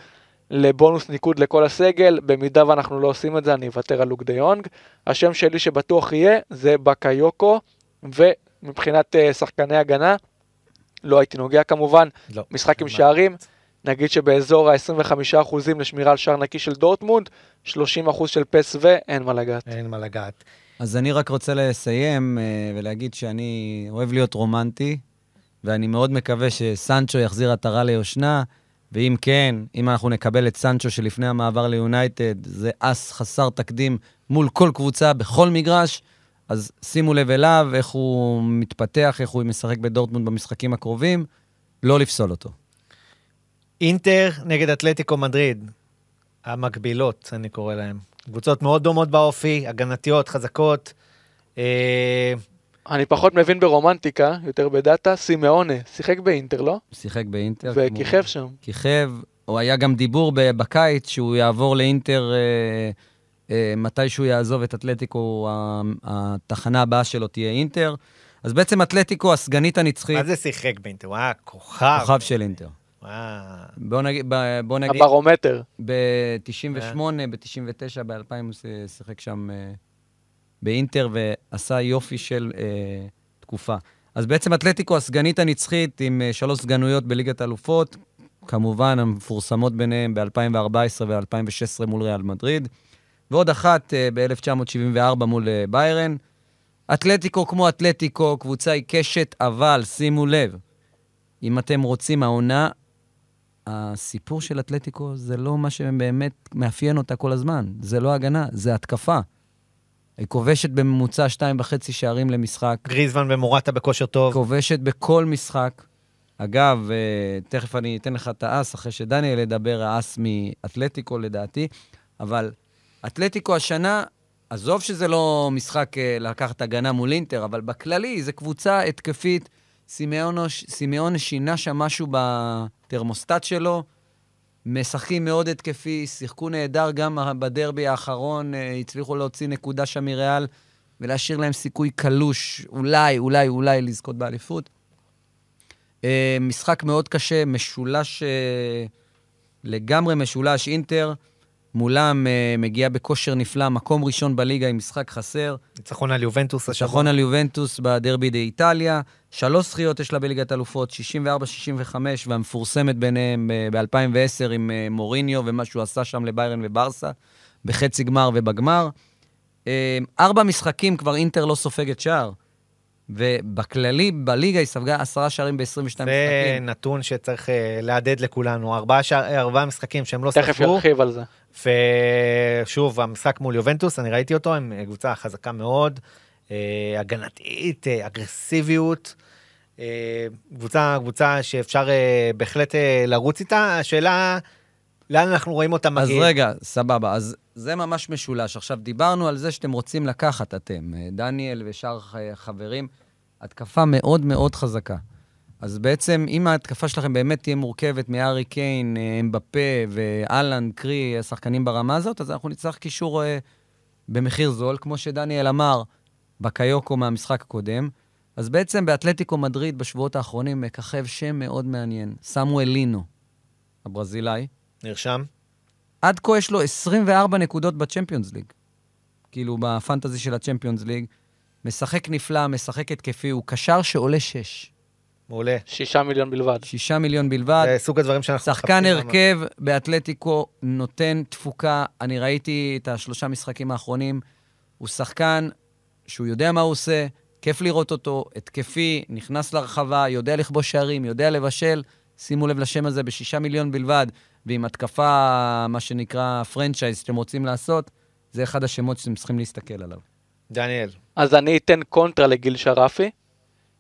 לבונוס ניקוד לכל הסגל, במידה ואנחנו לא עושים את זה, אני אוותר על לוק דה יונג. השם שלי שבטוח יהיה, זה בקאיוקו, ומבחינת אה, שחקני הגנה, לא הייתי נוגע כמובן, לא. משחק עם? שערים, נגיד שבאזור ה-25% לשמירה על שער נקי של דורטמונד, 30% של פס ואין מה לגעת. אין מה לגעת. אז אני רק רוצה לסיים אה, ולהגיד שאני אוהב להיות רומנטי, ואני מאוד מקווה שסנצ'ו יחזיר עטרה ליושנה, ואם כן, אם אנחנו נקבל את סנצ'ו שלפני המעבר ליונייטד, זה אס חסר תקדים מול כל קבוצה בכל מגרש, אז שימו לב אליו, איך הוא מתפתח, איך הוא משחק בדורטמונד במשחקים הקרובים, לא לפסול אותו. אינטר נגד אתלטיקו מדריד. המקבילות, אני קורא להן. קבוצות מאוד דומות באופי, הגנתיות, חזקות. אה, אני פחות מבין ברומנטיקה, יותר בדאטה, סימאונה, שיחק באינטר, לא? שיחק באינטר. וכיכב שם. כיכב, או היה גם דיבור בקיץ שהוא יעבור לאינטר אה, אה, מתי שהוא יעזוב את אתלטיקו, התחנה הבאה שלו תהיה אינטר. אז בעצם אתלטיקו, הסגנית הנצחית, מה זה שיחק באינטר? הוא היה כוכב. כוכב של אינטר. וואו. בוא נגיד, בוא נגיד, הברומטר. ב-98, ב-99, ב-2000 הוא שיחק שם אה, באינטר ועשה יופי של אה, תקופה. אז בעצם אתלטיקו הסגנית הנצחית עם אה, שלוש סגנויות בליגת האלופות, כמובן המפורסמות ביניהן ב-2014 ו-2016 מול ריאל מדריד, ועוד אחת אה, ב-1974 מול אה, ביירן. אתלטיקו כמו אתלטיקו, קבוצה עיקשת, אבל שימו לב, אם אתם רוצים, העונה הסיפור של אתלטיקו זה לא מה שבאמת מאפיין אותה כל הזמן. זה לא הגנה, זה התקפה. היא כובשת בממוצע שתיים וחצי שערים למשחק, גריזמן ומורטה בכושר טוב. כובשת בכל משחק. אגב, אה, תכף אני אתן לך את האס, אחרי שדניאל ידבר, האס מאתלטיקו לדעתי, אבל אתלטיקו השנה, עזוב שזה לא משחק אה, לקחת הגנה מול אינטר, אבל בכללי, זו קבוצה התקפית. סימאון שינה שם משהו בתרמוסטט שלו. משחקים מאוד התקפי, שיחקו נהדר גם בדרבי האחרון, אה, הצליחו להוציא נקודה שם מריאל ולהשאיר להם סיכוי קלוש, אולי, אולי, אולי לזכות באליפות. אה, משחק מאוד קשה, משולש, אה, לגמרי משולש. אינטר מולם אה, מגיע בכושר נפלא, מקום ראשון בליגה עם משחק חסר. ניצחון על יובנטוס השבוע. ניצחון על יובנטוס בדרבי דה איטליה. שלוש זכיות יש לה בליגת אלופות, 64-65, והמפורסמת ביניהם ב-2010 עם אה, מוריניו ומה שהוא עשה שם לביירן וברסה, בחצי גמר ובגמר. אה, ארבע משחקים כבר אינטר לא סופגת שער, ובכללי, בליגה היא ספגה עשרה שערים ב-22 זה משחקים. נתון שצריך אה, להדהד לכולנו. ארבעה שער- ארבעה משחקים שהם לא תכף ספגו. ירחיב על זה. ושוב, המשחק מול יובנטוס, אני ראיתי אותו, הם קבוצה חזקה מאוד, אה, הגנתית, אה, אגרסיביות. אה, קבוצה, קבוצה שאפשר אה, בהחלט אה, לרוץ איתה. השאלה, לאן אנחנו רואים אותה אז מגיעים? רגע, סבבה. אז זה ממש משולש. עכשיו, דיברנו על זה שאתם רוצים לקחת, אתם, אה, דניאל ושאר חברים, התקפה מאוד מאוד חזקה. אז בעצם, אם ההתקפה שלכם באמת תהיה מורכבת מארי קיין, אה, אמבפה ואלן, קרי, השחקנים ברמה הזאת, אז אנחנו נצטרך קישור אה, במחיר זול, כמו שדניאל אמר בקיוקו מהמשחק הקודם. אז בעצם באתלטיקו מדריד בשבועות האחרונים מככב שם מאוד מעניין, סמואל לינו, הברזילאי. נרשם. עד כה יש לו 24 נקודות בצ'מפיונס ליג. כאילו, בפנטזי של הצ'מפיונס ליג. משחק נפלא, משחק התקפי, הוא קשר שעולה 6. מעולה. שישה מיליון בלבד. 6 מיליון בלבד. זה סוג הדברים שאנחנו שחקן מחפשים. הרכב באתלטיקו נותן תפוקה. אני ראיתי את השלושה משחקים האחרונים. הוא שחקן שהוא יודע מה הוא עושה, כיף לראות אותו, התקפי, נכנס לרחבה, יודע לכבוש שערים, יודע לבשל. שימו לב לשם הזה, בשישה מיליון בלבד, ועם התקפה, מה שנקרא franchise שאתם רוצים לעשות, זה אחד השמות שאתם צריכים להסתכל עליו. דניאל. אז אני אתן קונטרה לגיל שרפי.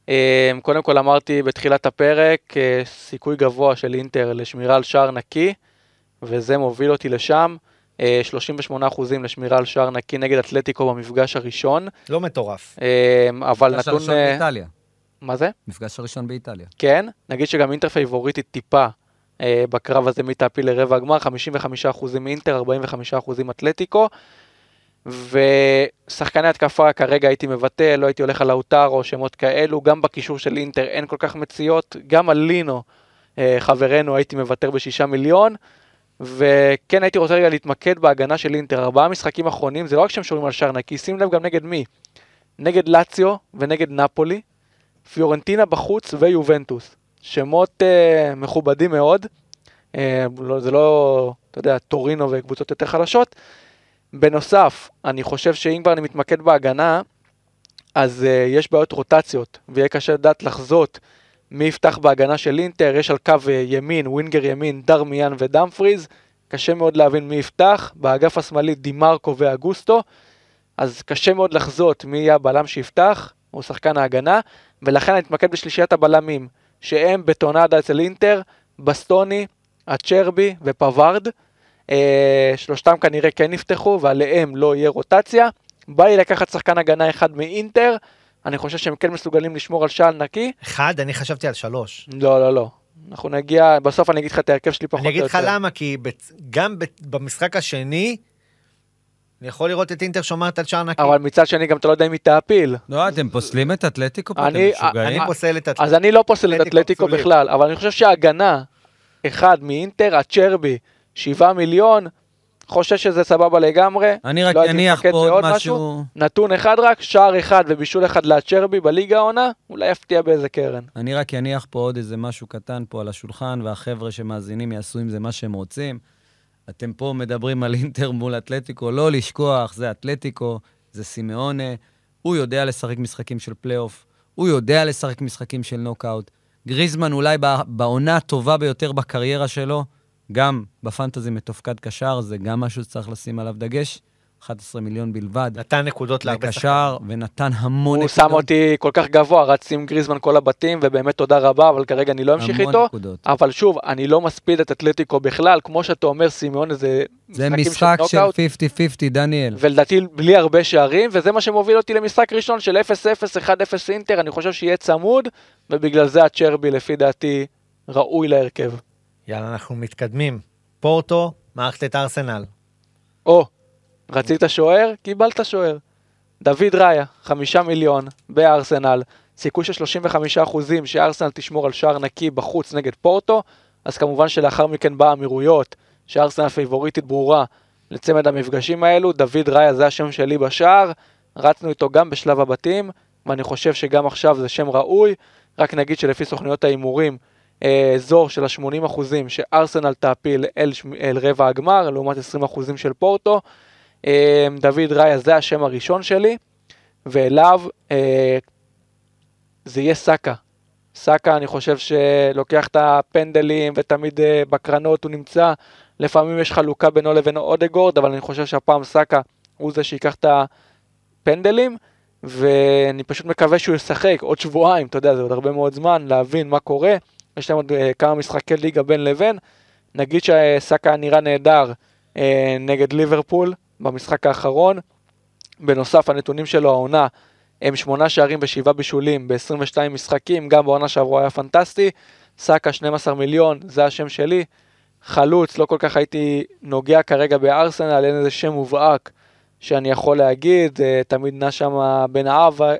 אה, קודם כל אמרתי בתחילת הפרק, אה, סיכוי גבוה של אינטר לשמירה על שער נקי, וזה מוביל אותי לשם. אה, 38% לשמירה על שער נקי נגד אתלטיקו במפגש הראשון, לא מטורף. אה, אבל מפגש נתון... הראשון אה, באיטליה. מה זה? מפגש הראשון באיטליה. כן, נגיד שגם אינטר פייבוריטית טיפה אה, בקרב הזה מטאפי לרבע הגמר, 55% אינטר, 45% אתלטיקו. ושחקני התקפה כרגע הייתי מבטל, לא הייתי הולך על האוטרו, שמות כאלו, גם בקישור של אינטר אין כל כך מציאות, גם על לינו, אה, חברנו, הייתי מוותר בשישה מיליון. וכן הייתי רוצה רגע להתמקד בהגנה של אינטר, ארבעה משחקים אחרונים, זה לא רק שהם שומרים על שער נקי, שים לב גם נגד מי. נגד לאציו ונגד נפולי, פיורנטינה בחוץ ויובנטוס. שמות אה, מכובדים מאוד. אה, לא, זה לא, אתה יודע, טורינו וקבוצות יותר חלשות. בנוסף, אני חושב שאם כבר אני מתמקד בהגנה, אז אה, יש בעיות רוטציות, ויהיה קשה לדעת לחזות מי יפתח בהגנה של אינטר. יש על קו אה, ימין, ווינגר ימין, דרמיאן ודמפריז. קשה מאוד להבין מי יפתח. באגף השמאלי דימרקו ואגוסטו. אז קשה מאוד לחזות מי יהיה הבלם שיפתח, הוא שחקן ההגנה, ולכן אני אתמקד בשלישיית הבלמים, שהם בטונדה אצל אינטר, בסטוני, הצ'רבי ופווארד. אה, שלושתם כנראה כן נפתחו, ועליהם לא יהיה רוטציה. בא לי לקחת שחקן הגנה אחד מאינטר, אני חושב שהם כן מסוגלים לשמור על שעל נקי. אחד, אני חשבתי על שלוש. לא, לא, לא. אנחנו נגיע, בסוף אני אגיד לך את ההרכב שלי פחות אני או אגיד לך יותר. למה, כי בצ- גם ב- במשחק השני, אני יכול לראות את אינטר שומרת על שער נקי. אבל מצד שני גם אתה לא יודע אם היא תעפיל. לא, אתם פוסלים את אתלטיקו פה? אתם אני- משוגעים? אני פוסל את אז אני לא פוסל את אתלטיקו אתלטיקו. בכלל, אבל אני חושב שההגנה, אחד מאינטר, הצ'רבי, שבעה מיליון, חושב שזה סבבה לגמרי. אני רק לא אניח פה עוד עוד משהו. נתון אחד רק, שער אחד ובישול אחד להצ'רבי בליגה העונה, אולי יפתיע באיזה קרן. אני רק אניח פה עוד איזה משהו קטן פה על השולחן, והחבר'ה שמאזינים יעשו עם זה מה שהם רוצים. אתם פה מדברים על אינטר מול אתלטיקו, לא לשכוח, זה אתלטיקו, זה סימאונה. הוא יודע לשחק משחקים של פלייאוף, הוא יודע לשחק משחקים של נוקאוט. גריזמן אולי בע- בעונה הטובה ביותר בקריירה שלו, גם בפנטזי מתופקד קשר, זה גם משהו שצריך לשים עליו דגש. 11 מיליון בלבד. נתן נקודות להרבה שחקנים. לקשר, ונתן המון הוא שם אותי כל כך גבוה, רץ עם גריזמן כל הבתים, ובאמת תודה רבה, אבל כרגע אני לא אמשיך המון איתו. נקודות. אבל שוב, אני לא מספיד את אתלטיקו בכלל, כמו שאתה אומר, סימאונה זה זה משחק של נוקאוט, 50-50, דניאל. ולדעתי בלי הרבה שערים, וזה מה שמוביל אותי למשחק ראשון של 0-0, 1-0 אינטר, אני חושב שיהיה צמוד, ובגלל זה הצ'רבי לפי דעתי ראוי להרכב. יאללה, אנחנו מתקדמים. פורטו, מערכת את ארסנל. או, רצית שוער? קיבלת שוער. דוד ראיה, חמישה מיליון, בארסנל, סיכוי של 35 אחוזים שארסנל תשמור על שער נקי בחוץ נגד פורטו, אז כמובן שלאחר מכן באה אמירויות, שארסנל פייבוריטית ברורה לצמד המפגשים האלו, דוד ראיה זה השם שלי בשער, רצנו איתו גם בשלב הבתים, ואני חושב שגם עכשיו זה שם ראוי, רק נגיד שלפי סוכניות ההימורים, אזור של ה-80 אחוזים שארסנל תעפיל אל, אל רבע הגמר, לעומת 20 אחוזים של פורטו. אה, דוד ראיה זה השם הראשון שלי, ואליו אה, זה יהיה סאקה. סאקה, אני חושב שלוקח את הפנדלים ותמיד אה, בקרנות הוא נמצא. לפעמים יש חלוקה בינו לבין אודגורד, אבל אני חושב שהפעם סאקה הוא זה שיקח את הפנדלים, ואני פשוט מקווה שהוא ישחק עוד שבועיים, אתה יודע, זה עוד הרבה מאוד זמן להבין מה קורה. יש להם עוד אה, כמה משחקי ליגה בין לבין. נגיד שסאקה נראה נהדר אה, נגד ליברפול במשחק האחרון. בנוסף, הנתונים שלו העונה הם שמונה שערים ושבעה בישולים ב-22 משחקים, גם בעונה שעברו היה פנטסטי. סאקה 12 מיליון, זה השם שלי. חלוץ, לא כל כך הייתי נוגע כרגע בארסנל, אין איזה שם מובהק שאני יכול להגיד, אה, תמיד נע שם בין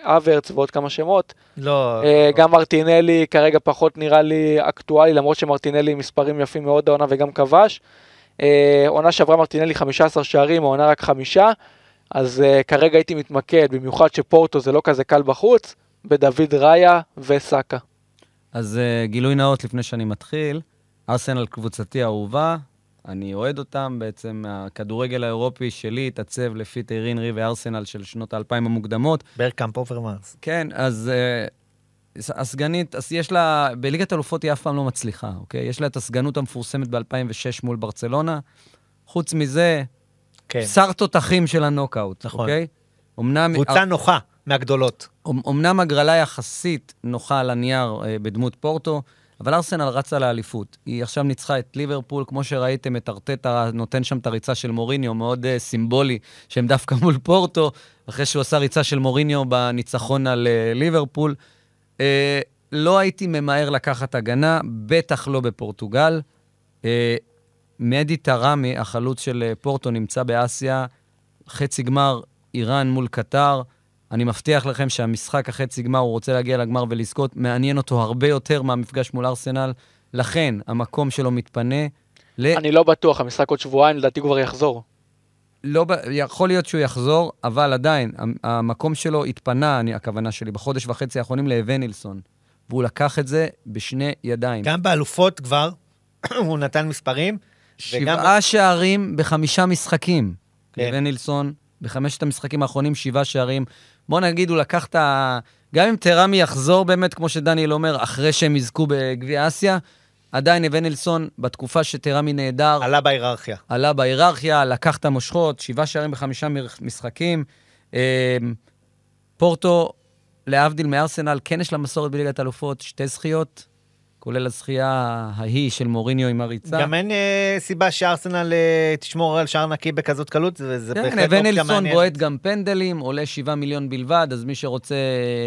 אברץ ועוד כמה שמות. לא, אה, גם מרטינלי כרגע פחות נראה לי אקטואלי, למרות שמרטינלי מספרים יפים מאוד העונה וגם כבש. אה, עונה שעברה מרטינלי 15 שערים, העונה רק חמישה, אז כרגע הייתי מתמקד, במיוחד שפורטו זה לא כזה קל בחוץ, בדוד ראיה וסאקה. אז גילוי נאות לפני שאני מתחיל, ארסנל קבוצתי האהובה, אני אוהד אותם, בעצם הכדורגל האירופי שלי התעצב לפי תיירי הנרי וארסנל של שנות האלפיים המוקדמות. ברגקאמפ אוברמארס. כן, אז אה, הסגנית, אז יש לה, בליגת אלופות היא אף פעם לא מצליחה, אוקיי? יש לה את הסגנות המפורסמת ב-2006 מול ברצלונה. חוץ מזה, כן. שר תותחים של הנוקאוט, נכון. אוקיי? אמנם... קבוצה נוחה מהגדולות. אמ- אמנם הגרלה יחסית נוחה על הנייר אה, בדמות פורטו, אבל ארסנל רצה לאליפות. היא עכשיו ניצחה את ליברפול, כמו שראיתם, את ארטטה נותן שם את הריצה של מוריניו, מאוד uh, סימבולי, שהם דווקא מול פורטו, אחרי שהוא עשה ריצה של מוריניו בניצחון על uh, ליברפול. Uh, לא הייתי ממהר לקחת הגנה, בטח לא בפורטוגל. Uh, מדי טראמי, החלוץ של אה, פורטו, נמצא באסיה, חצי גמר איראן מול קטר. אני מבטיח לכם שהמשחק החצי גמר, הוא רוצה להגיע לגמר ולזכות, מעניין אותו הרבה יותר מהמפגש מול ארסנל. לכן, המקום שלו מתפנה. ל... אני לא בטוח, המשחק עוד שבועיים, לדעתי כבר יחזור. לא, יכול להיות שהוא יחזור, אבל עדיין, המ- המקום שלו התפנה, אני, הכוונה שלי, בחודש וחצי האחרונים לאבנילסון. והוא לקח את זה בשני ידיים. גם באלופות כבר, [clears throat] הוא נתן מספרים. שבעה שערים בחמישה משחקים. כן. כן. לבנילסון, בחמשת המשחקים האחרונים, שבעה שערים. בוא נגיד, הוא לקח את ה... גם אם טראמי יחזור באמת, כמו שדניאל אומר, אחרי שהם יזכו בגביע אסיה, עדיין אבנילסון, בתקופה שטראמי נהדר, עלה בהיררכיה. עלה בהיררכיה, לקח את המושכות, שבעה שערים בחמישה משחקים. אה, פורטו, להבדיל מארסנל, כן יש לה מסורת בליגת אלופות, שתי זכיות. כולל הזכייה ההיא של מוריניו עם הריצה. גם אין אה, סיבה שארסנל אה, תשמור על שער נקי בכזאת קלות, זה זה כן, בהחלט אופציה מעניינת. בועט גם פנדלים, עולה 7 מיליון בלבד, אז מי שרוצה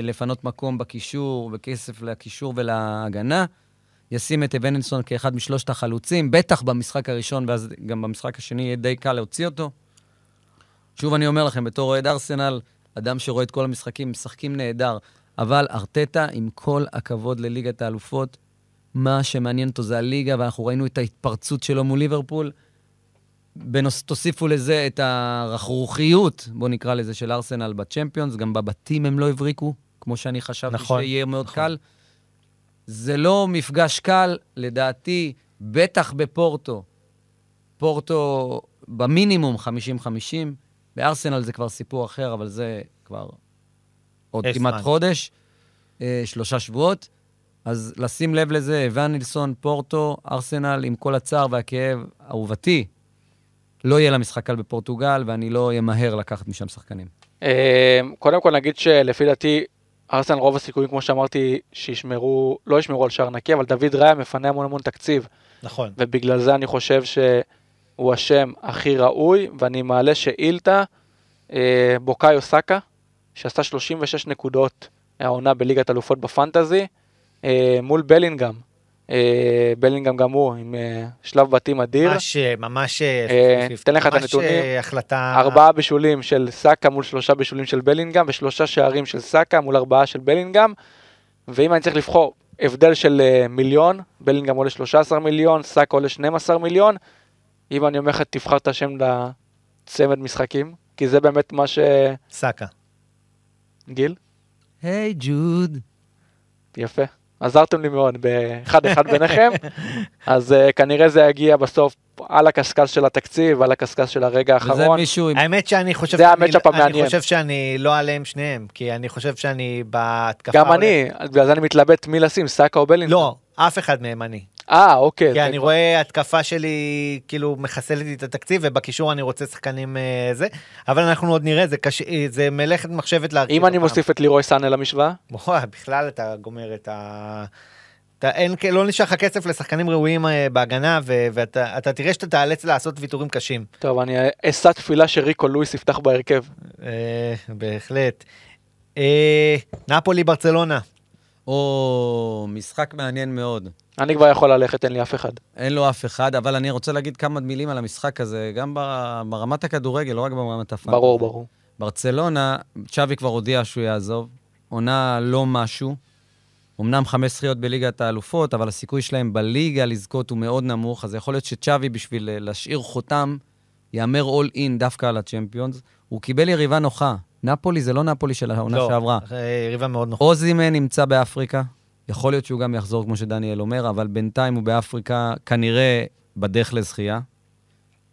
לפנות מקום בקישור וכסף לקישור ולהגנה, ישים את אבן אלסון כאחד משלושת החלוצים, בטח במשחק הראשון, ואז גם במשחק השני יהיה די קל להוציא אותו. שוב אני אומר לכם, בתור אוהד ארסנל, אדם שרואה את כל המשחקים, משחקים נהדר, אבל ארטטה, עם כל הכבוד לליגת האלופות, מה שמעניין אותו זה הליגה, ואנחנו ראינו את ההתפרצות שלו מול ליברפול. בנוס, תוסיפו לזה את הרכרוכיות, בואו נקרא לזה, של ארסנל בצ'מפיונס, גם בבתים הם לא הבריקו, כמו שאני חשבתי נכון, שיהיה מאוד נכון. קל. זה לא מפגש קל, לדעתי, בטח בפורטו. פורטו במינימום 50-50, בארסנל זה כבר סיפור אחר, אבל זה כבר עוד כמעט. חודש, אה, שלושה שבועות. אז לשים לב לזה, אבן נילסון, פורטו, ארסנל, עם כל הצער והכאב, אהובתי, לא יהיה לה משחק קל בפורטוגל, ואני לא אמהר לקחת משם שחקנים. אה, קודם כל נגיד שלפי דעתי, ארסנל רוב הסיכויים, כמו שאמרתי, שישמרו, לא ישמרו על שער נקי, אבל דוד ראיה מפנה המון המון תקציב, נכון. ובגלל זה אני חושב שהוא השם הכי ראוי, ואני מעלה שאילתה, אה, בוקאיו סאקה, שעשתה 36 נקודות העונה בליגת אלופות בפנטזי, מול בלינגהם. אה, בלינגהם גם הוא עם אה, שלב בתים אדיר. ממש, אה, ממש, אה, אה, ממש, תן לך את הנתונים. אה, החלטה... ארבעה בישולים של סאקה מול שלושה בישולים של בלינגהם, ושלושה שערים של סאקה מול ארבעה של בלינגהם. ואם אני צריך לבחור הבדל של אה, מיליון, בלינגהם עולה 13 מיליון, סאקה עולה 12 מיליון. אם אני אומר לך, תבחר את השם לצמד משחקים, כי זה באמת מה ש... סאקה. גיל? היי, ג'וד. יפה. עזרתם לי מאוד באחד אחד ביניכם, [laughs] אז uh, כנראה זה יגיע בסוף על הקשקש של התקציב, על הקשקש של הרגע האחרון. מישהו עם... האמת שאני חושב... זה שאני- המצ'אפ המעניין. אני חושב שאני לא עליהם שניהם, כי אני חושב שאני בהתקפה... גם הולך- אני, בגלל זה אני מתלבט מי לשים, סאקה או בלינגהם. לא, אף אחד מהם אני. אה, אוקיי. כי זה אני כבר- רואה התקפה שלי כאילו מחסלת לי את התקציב, ובקישור אני רוצה שחקנים אה, זה, אבל אנחנו עוד נראה, זה קשה, אה, זה מלאכת מחשבת להרכיב אם אני אותם. מוסיף את לירוי סאנה למשוואה, וואי, בכלל אתה גומר את ה... אתה, אין, לא נשאר לך כסף לשחקנים ראויים אה, בהגנה, ו- ואתה אתה תראה שאתה תיאלץ לעשות ויתורים קשים. טוב, אני אשא תפילה שריקו לואיס יפתח בהרכב. אה, בהחלט. אה, נפולי ברצלונה. או, משחק מעניין מאוד. אני כבר יכול ללכת, אין לי אף אחד. אין לו אף אחד, אבל אני רוצה להגיד כמה מילים על המשחק הזה, גם בר- ברמת הכדורגל, לא רק ברמת הפאנטזי. ברור, ברור. ברצלונה, צ'אבי כבר הודיע שהוא יעזוב, עונה לא משהו. אמנם חמש זכיות בליגת האלופות, אבל הסיכוי שלהם בליגה לזכות הוא מאוד נמוך, אז יכול להיות שצ'אבי, בשביל אה, להשאיר חותם, יאמר אול אין דווקא על הצ'מפיונס. הוא קיבל יריבה נוחה. נפולי זה לא נפולי של העונה לא, שעברה. אה, יריבה מאוד נוחה. אוזימן נמצא באפריקה, יכול להיות שהוא גם יחזור, כמו שדניאל אומר, אבל בינתיים הוא באפריקה, כנראה בדרך לזכייה.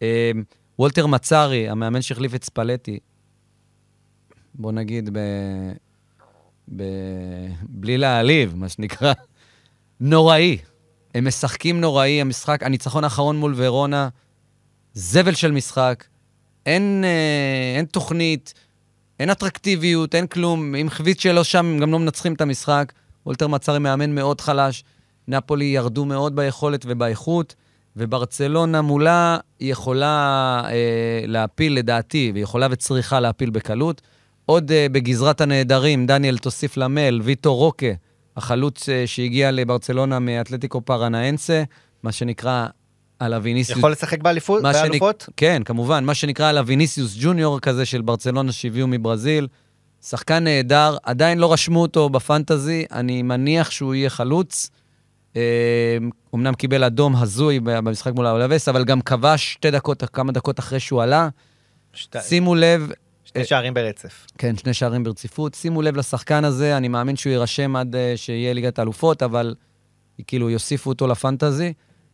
אה, וולטר מצארי, המאמן שהחליף את ספלטי, בוא נגיד, ב... ב... בלי להעליב, מה שנקרא, נוראי. הם משחקים נוראי, המשחק, הניצחון האחרון מול ורונה, זבל של משחק. אין, אה, אין תוכנית, אין אטרקטיביות, אין כלום. עם חבית שלו שם, הם גם לא מנצחים את המשחק. וולטר מצארי מאמן מאוד חלש. נפולי ירדו מאוד ביכולת ובאיכות, וברצלונה מולה יכולה אה, להפיל, לדעתי, והיא יכולה וצריכה להפיל בקלות. עוד אה, בגזרת הנעדרים, דניאל תוסיף למייל, ויטו רוקה, החלוץ אה, שהגיע לברצלונה מאתלטיקו פרנאנסה, מה שנקרא על הוויניסיוס. יכול לשחק באליפות? מה שנק- באלופות? כן, כמובן, מה שנקרא על הוויניסיוס ג'וניור כזה של ברצלונה שהביאו מברזיל. שחקן נהדר, עדיין לא רשמו אותו בפנטזי, אני מניח שהוא יהיה חלוץ. אה, אמנם קיבל אדום הזוי במשחק מול האולווס, אבל גם כבש שתי דקות, כמה דקות אחרי שהוא עלה. שתי- שימו לב, שתי שערים ברצף. כן, שני שערים ברציפות. שימו לב לשחקן הזה, אני מאמין שהוא יירשם עד uh, שיהיה ליגת האלופות, אבל כאילו יוסיפו אותו לפנטזי.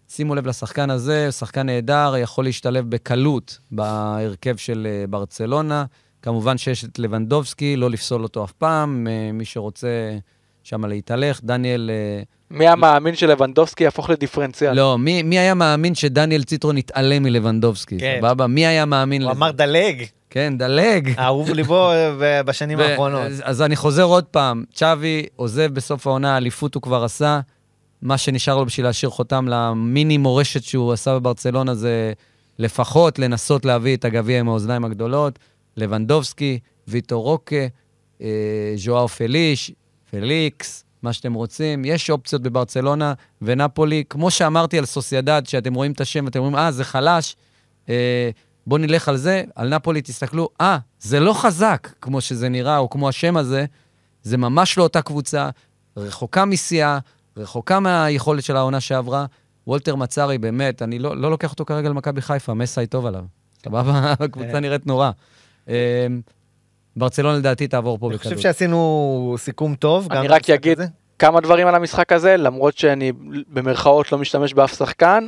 שימו לב לשחקן הזה, שחקן נהדר, יכול להשתלב בקלות בהרכב של uh, ברצלונה. כמובן שיש את לבנדובסקי, לא לפסול אותו אף פעם, uh, מי שרוצה שם להתהלך. דניאל... Uh, מי המאמין שלבנדובסקי יהפוך לדיפרנציאל? לא, מי, מי היה מאמין שדניאל ציטרון יתעלם מלבנדובסקי? כן. סבבה? מי היה מאמין הוא לזה? אמר דלג, כן, דלג. אהוב ליבו אה, בשנים האחרונות. אז, אז אני חוזר עוד פעם, צ'אבי עוזב בסוף העונה, אליפות הוא כבר עשה. מה שנשאר לו בשביל להשאיר חותם למיני מורשת שהוא עשה בברצלונה זה לפחות לנסות להביא את הגביע עם האוזניים הגדולות. לבנדובסקי, ויטור רוקה, אה, ז'ואאו פליש, פליקס, מה שאתם רוצים. יש אופציות בברצלונה ונפולי. כמו שאמרתי על סוסיידד, שאתם רואים את השם ואתם אומרים, אה, זה חלש, אה, בואו נלך על זה. על נפולי תסתכלו, אה, זה לא חזק כמו שזה נראה, או כמו השם הזה. זה ממש לא אותה קבוצה, רחוקה משיאה, רחוקה מהיכולת של העונה שעברה. וולטר מצארי, באמת, אני לא, לא לוקח אותו כרגע למכבי חיפה, מסאי טוב עליו. סבבה? [laughs] הקבוצה נראית נורא. אה, ברצלונה לדעתי תעבור פה אני בקלות. חושב שעשינו סיכום טוב. אני רק אגיד. כמה דברים על המשחק הזה, למרות שאני במרכאות לא משתמש באף שחקן.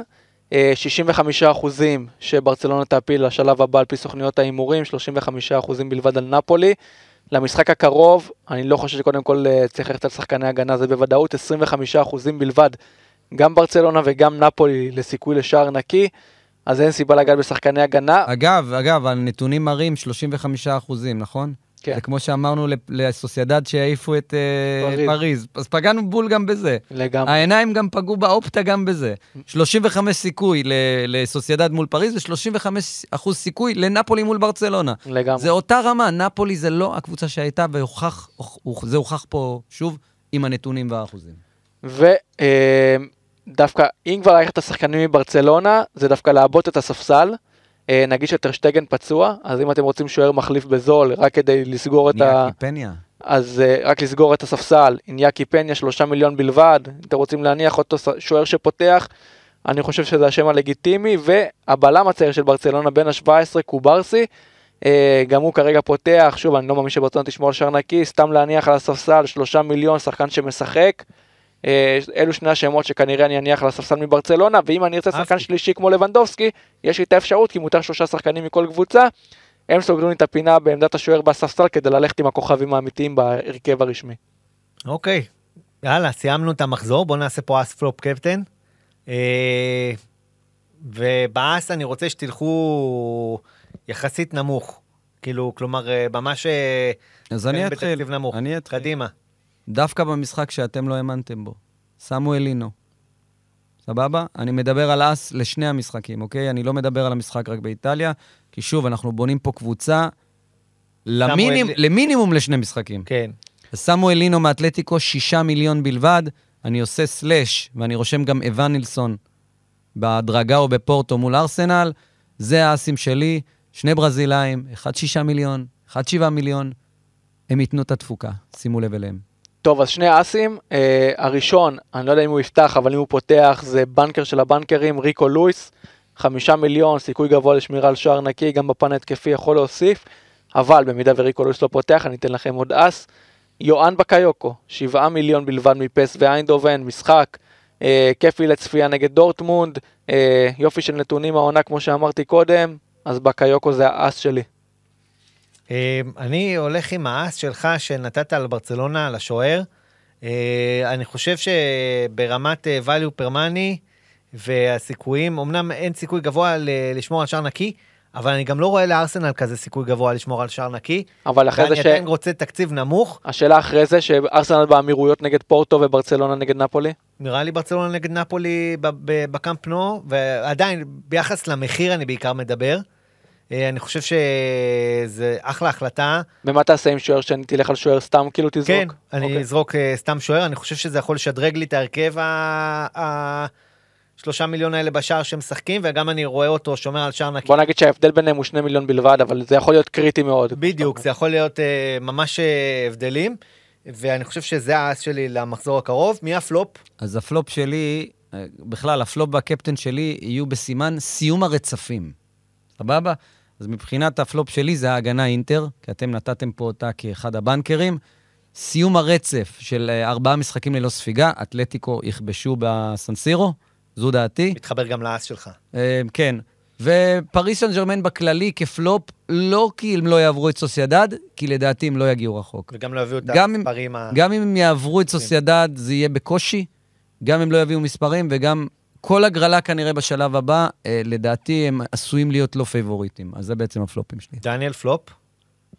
אה, 65 אחוזים שברצלונה תעפיל לשלב הבא על פי סוכניות ההימורים, 35 אחוזים בלבד על נפולי. למשחק הקרוב, אני לא חושב שקודם כל אה, צריך ללכת על שחקני הגנה, זה בוודאות 25 אחוזים בלבד. גם ברצלונה וגם נפולי לסיכוי לשער נקי, אז אין סיבה לגעת בשחקני הגנה. אגב, אגב, הנתונים מראים 35 אחוזים, נכון? כן. זה כמו שאמרנו לסוסיידד שהעיפו את אה, פריז. פריז. אז פגענו בול גם בזה. לגמרי. העיניים גם פגעו באופטה גם בזה. 35 סיכוי לסוסיידד מול פריז ו-35 אחוז סיכוי לנפולי מול ברצלונה. לגמרי. זה אותה רמה, נפולי זה לא הקבוצה שהייתה, והוכח, זה הוכח פה שוב עם הנתונים והאחוזים. ודווקא, אם כבר ללכת לשחקנים מברצלונה, זה דווקא לעבות את הספסל. אה, נגיד שטרשטגן פצוע, אז אם אתם רוצים שוער מחליף בזול, רק כדי לסגור את ה... קיפניה. אז uh, רק לסגור את הספסל, איניאקי פניה שלושה מיליון בלבד, אם אתם רוצים להניח אותו שוער שפותח, אני חושב שזה השם הלגיטימי, והבלם הצעיר של ברצלונה בן ה-17, קוברסי, uh, גם הוא כרגע פותח, שוב, אני לא מאמין שברצלונה תשמור על שער נקי, סתם להניח על הספסל שלושה מיליון, שחקן שמשחק. Uh, אלו שני השמות שכנראה אני אניח על הספסל מברצלונה, ואם אני ארצה שחקן. שלישי כמו לבנדובסקי, יש לי את האפשרות, כי מותר שלושה שחקנים מכל קבוצה. הם סוגרים לי את הפינה בעמדת השוער בספסל כדי ללכת עם הכוכבים האמיתיים בהרכב הרשמי. אוקיי, יאללה, סיימנו את המחזור, בואו נעשה פה אס פלופ קפטן. אה, ובאס אני רוצה שתלכו יחסית נמוך. כאילו, כלומר, אה, ממש... אה, אז אני כן, אתחיל. בתקציב נמוך. אני אתחיל. קדימה. דווקא במשחק שאתם לא האמנתם בו. סמואל לינו. סבבה? אני מדבר על אס לשני המשחקים, אוקיי? אני לא מדבר על המשחק רק באיטליה, כי שוב, אנחנו בונים פה קבוצה למינימ, סמואל- למינימום לשני משחקים. כן. אז סמואל לינו מאתלטיקו, שישה מיליון בלבד. אני עושה סלאש, ואני רושם גם אבן נילסון בהדרגה או בפורטו מול ארסנל. זה האסים שלי, שני ברזילאים, אחד שישה מיליון, אחד שבעה מיליון. הם ייתנו את התפוקה, שימו לב אליהם. טוב, אז שני אסים, אה, הראשון, אני לא יודע אם הוא יפתח, אבל אם הוא פותח, זה בנקר של הבנקרים, ריקו לואיס, חמישה מיליון, סיכוי גבוה לשמירה על שער נקי, גם בפן ההתקפי יכול להוסיף, אבל במידה וריקו לואיס לא פותח, אני אתן לכם עוד אס. יואן בקיוקו, שבעה מיליון בלבד מפס ואיינדובן, משחק, אה, כיפי לצפייה נגד דורטמונד, אה, יופי של נתונים העונה כמו שאמרתי קודם, אז בקיוקו זה האס שלי. אה, אני הולך עם האס שלך שנתת על ברצלונה, על השוער. אה, אני חושב שברמת אה, value per money והסיכויים, אמנם אין סיכוי גבוה לשמור על שער נקי, אבל אני גם לא רואה לארסנל כזה סיכוי גבוה לשמור על שער נקי. אבל אחרי זה ואני ש... עדיין רוצה תקציב נמוך, השאלה אחרי זה, שארסנל באמירויות נגד פורטו וברצלונה נגד נפולי? נראה לי ברצלונה נגד נפולי ב- ב- בקאמפ נו, ועדיין, ביחס למחיר אני בעיקר מדבר. אה, אני חושב שזה אחלה החלטה. ומה תעשה עם שוער שאני תלך על שוער סתם כאילו תזרוק? כן, אני אוקיי. אזרוק אה, סתם שוער, אני חושב שזה יכול לשדרג לי את ההרכב ה- השלושה מיליון האלה בשער שמשחקים, וגם אני רואה אותו שומר על שער נקי. בוא נגיד שההבדל ביניהם הוא שני מיליון בלבד, אבל זה יכול להיות קריטי מאוד. בדיוק, זה יכול להיות אה, ממש אה, הבדלים, ואני חושב שזה האס שלי למחזור הקרוב. מי הפלופ? אז הפלופ שלי, בכלל, הפלופ והקפטן שלי יהיו בסימן סיום הרצפים. סבבה? אז מבחינת הפלופ שלי זה ההגנה אינטר, כי אתם נתתם פה אותה כאחד הבנקרים. סיום הרצף של אה, ארבעה משחקים ללא ספיגה, אתלטיקו יכבשו בסנסירו, זו דעתי. מתחבר גם לאס שלך. אה, כן. ופריס סן ג'רמן בכללי כפלופ, לא כי הם לא יעברו את סוסיידד, כי לדעתי הם לא יגיעו רחוק. וגם לא הביאו את המספרים ה... גם אם הם יעברו את סוסיידד, זה יהיה בקושי. גם אם לא יביאו מספרים, וגם כל הגרלה כנראה בשלב הבא, אה, לדעתי הם עשויים להיות לא פייבוריטים. אז זה בעצם הפלופים שלי. דניאל פלופ?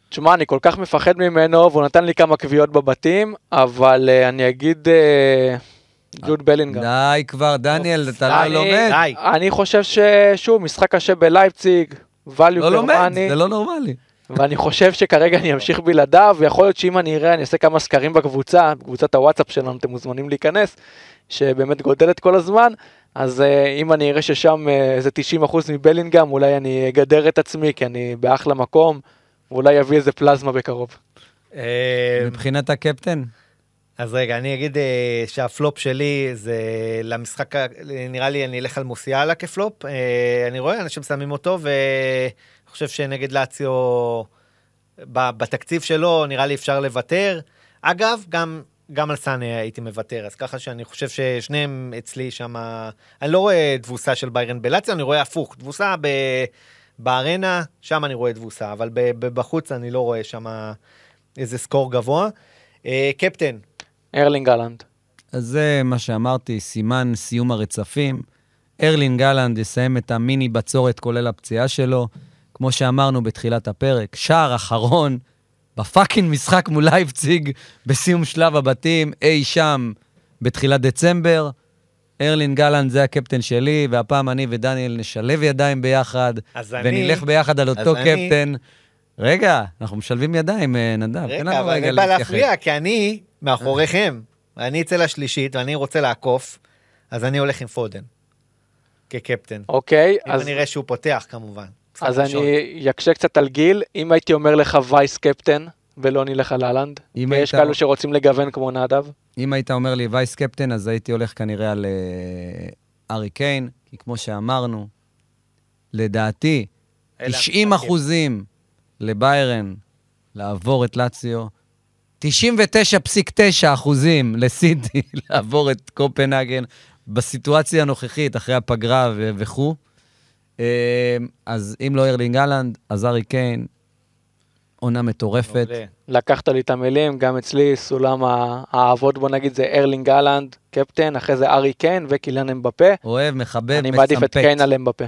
תשמע, אני כל כך מפחד ממנו, והוא נתן לי כמה קביעות בבתים, אבל uh, אני אגיד uh, ג'וד בלינגהם. די כבר, דניאל, אתה לא לומד. אני חושב ששוב, משחק קשה בלייפציג, value לא לומד, זה לא נורמלי. ואני חושב שכרגע אני אמשיך בלעדיו, ויכול להיות שאם אני אראה, אני אעשה כמה סקרים בקבוצה, בקבוצת הוואטסאפ שלנו, אתם מוזמנים להיכנס, שבאמת גודלת כל הזמן, אז אה, אם אני אראה ששם אה, איזה 90% מבלינגהם, אולי אני אגדר את עצמי, כי אני באחלה מקום, ואולי אביא איזה פלזמה בקרוב. אה, מבחינת הקפטן, אז רגע, אני אגיד אה, שהפלופ שלי זה למשחק, נראה לי אני אלך על מוסיאלה כפלופ. אה, אני רואה אנשים שמים אותו, ואני חושב שנגד לאציו, ב- בתקציב שלו, נראה לי אפשר לוותר. אגב, גם, גם על סאנה הייתי מוותר, אז ככה שאני חושב ששניהם אצלי שם, אני לא רואה תבוסה של ביירן בלאציו, אני רואה הפוך, תבוסה ב... בארנה, שם אני רואה תבוסה, אבל בחוץ אני לא רואה שם איזה score גבוה. אה, קפטן, ארלינג אהלנד. אז זה מה שאמרתי, סימן סיום הרצפים. ארלינג הולאנד יסיים את המיני בצורת כולל הפציעה שלו. כמו שאמרנו בתחילת הפרק, שער אחרון ב fucking משחק מול לייפציג בסיום שלב הבתים, אי שם בתחילת דצמבר. ארלין גלנד זה הקפטן שלי, והפעם אני ודניאל נשלב ידיים ביחד, אז אני- ונלך ביחד על אותו אז אני- קפטן. רגע, אנחנו משלבים ידיים, אה, נדב. רגע, אבל רגע אני בא. להפריע, כי אני מאחוריכם. אני אצא לשלישית ואני רוצה לעקוף, אז אני הולך עם פודן. כקפטן. אוקיי, אם אז, אני אראה שהוא פותח כמובן. אז ראשון. אני אקשה קצת על גיל. אם הייתי אומר לך וייס קפטן, ולא נלך על אהלנד, אם ויש היית- כאלו שרוצים לגוון כמו נדב. אם היית אומר לי וייס קפטן, אז הייתי הולך כנראה על אה, ארי קיין, כי כמו שאמרנו, לדעתי, אלה 90 המשחקים. אחוזים לביירן לעבור את לאציו, 99.9 אחוזים לסיטי [laughs] לעבור את קופנהגן בסיטואציה הנוכחית, אחרי הפגרה וכו'. אה, אז אם לא ארלינג אהלנד, אז ארי קיין, עונה מטורפת. מעולה. לקחת לי את המילים, גם אצלי סולם האהבות, בוא נגיד, זה ארלינג אהלנד, קפטן, אחרי זה ארי קיין וקיליאן אמבפה. אוהב, מחבב, אני מעדיף את. קיין על אמבפה.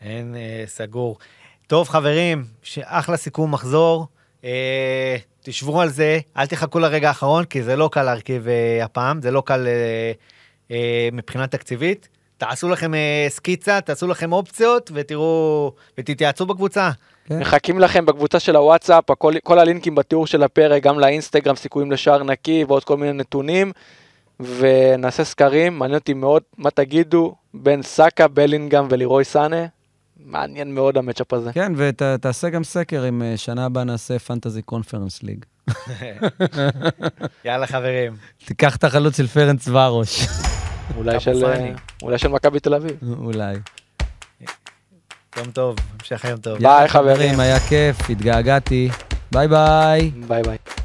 אין אה, סגור. טוב, חברים, אחלה סיכום מחזור. אה, תשבו על זה, אל תחכו לרגע האחרון, כי זה לא קל להרכיב אה, הפעם, זה לא קל אה, אה, מבחינה תקציבית. תעשו לכם אה, סקיצה, תעשו לכם אופציות, ותראו, ותתייעצו בקבוצה. כן. מחכים לכם בקבוצה של הוואטסאפ, הכל, כל הלינקים בתיאור של הפרק, גם לאינסטגרם, סיכויים לשער נקי ועוד כל מיני נתונים. ונעשה סקרים, מעניין אותי מאוד מה תגידו בין סאקה, בלינגהם ולירוי סאנה. מעניין מאוד המצ'אפ הזה. כן, ותעשה גם סקר אם אה, שנה הבאה נעשה פנטזי קונפרנס ליג. [laughs] יאללה, חברים. תיקח את החלוץ של פרנץ ורוש, אולי של, פאני. אולי של מכבי תל אביב. אולי. יום טוב, המשך יום טוב. ביי, חברים. היה כיף, התגעגעתי. ביי ביי. ביי ביי.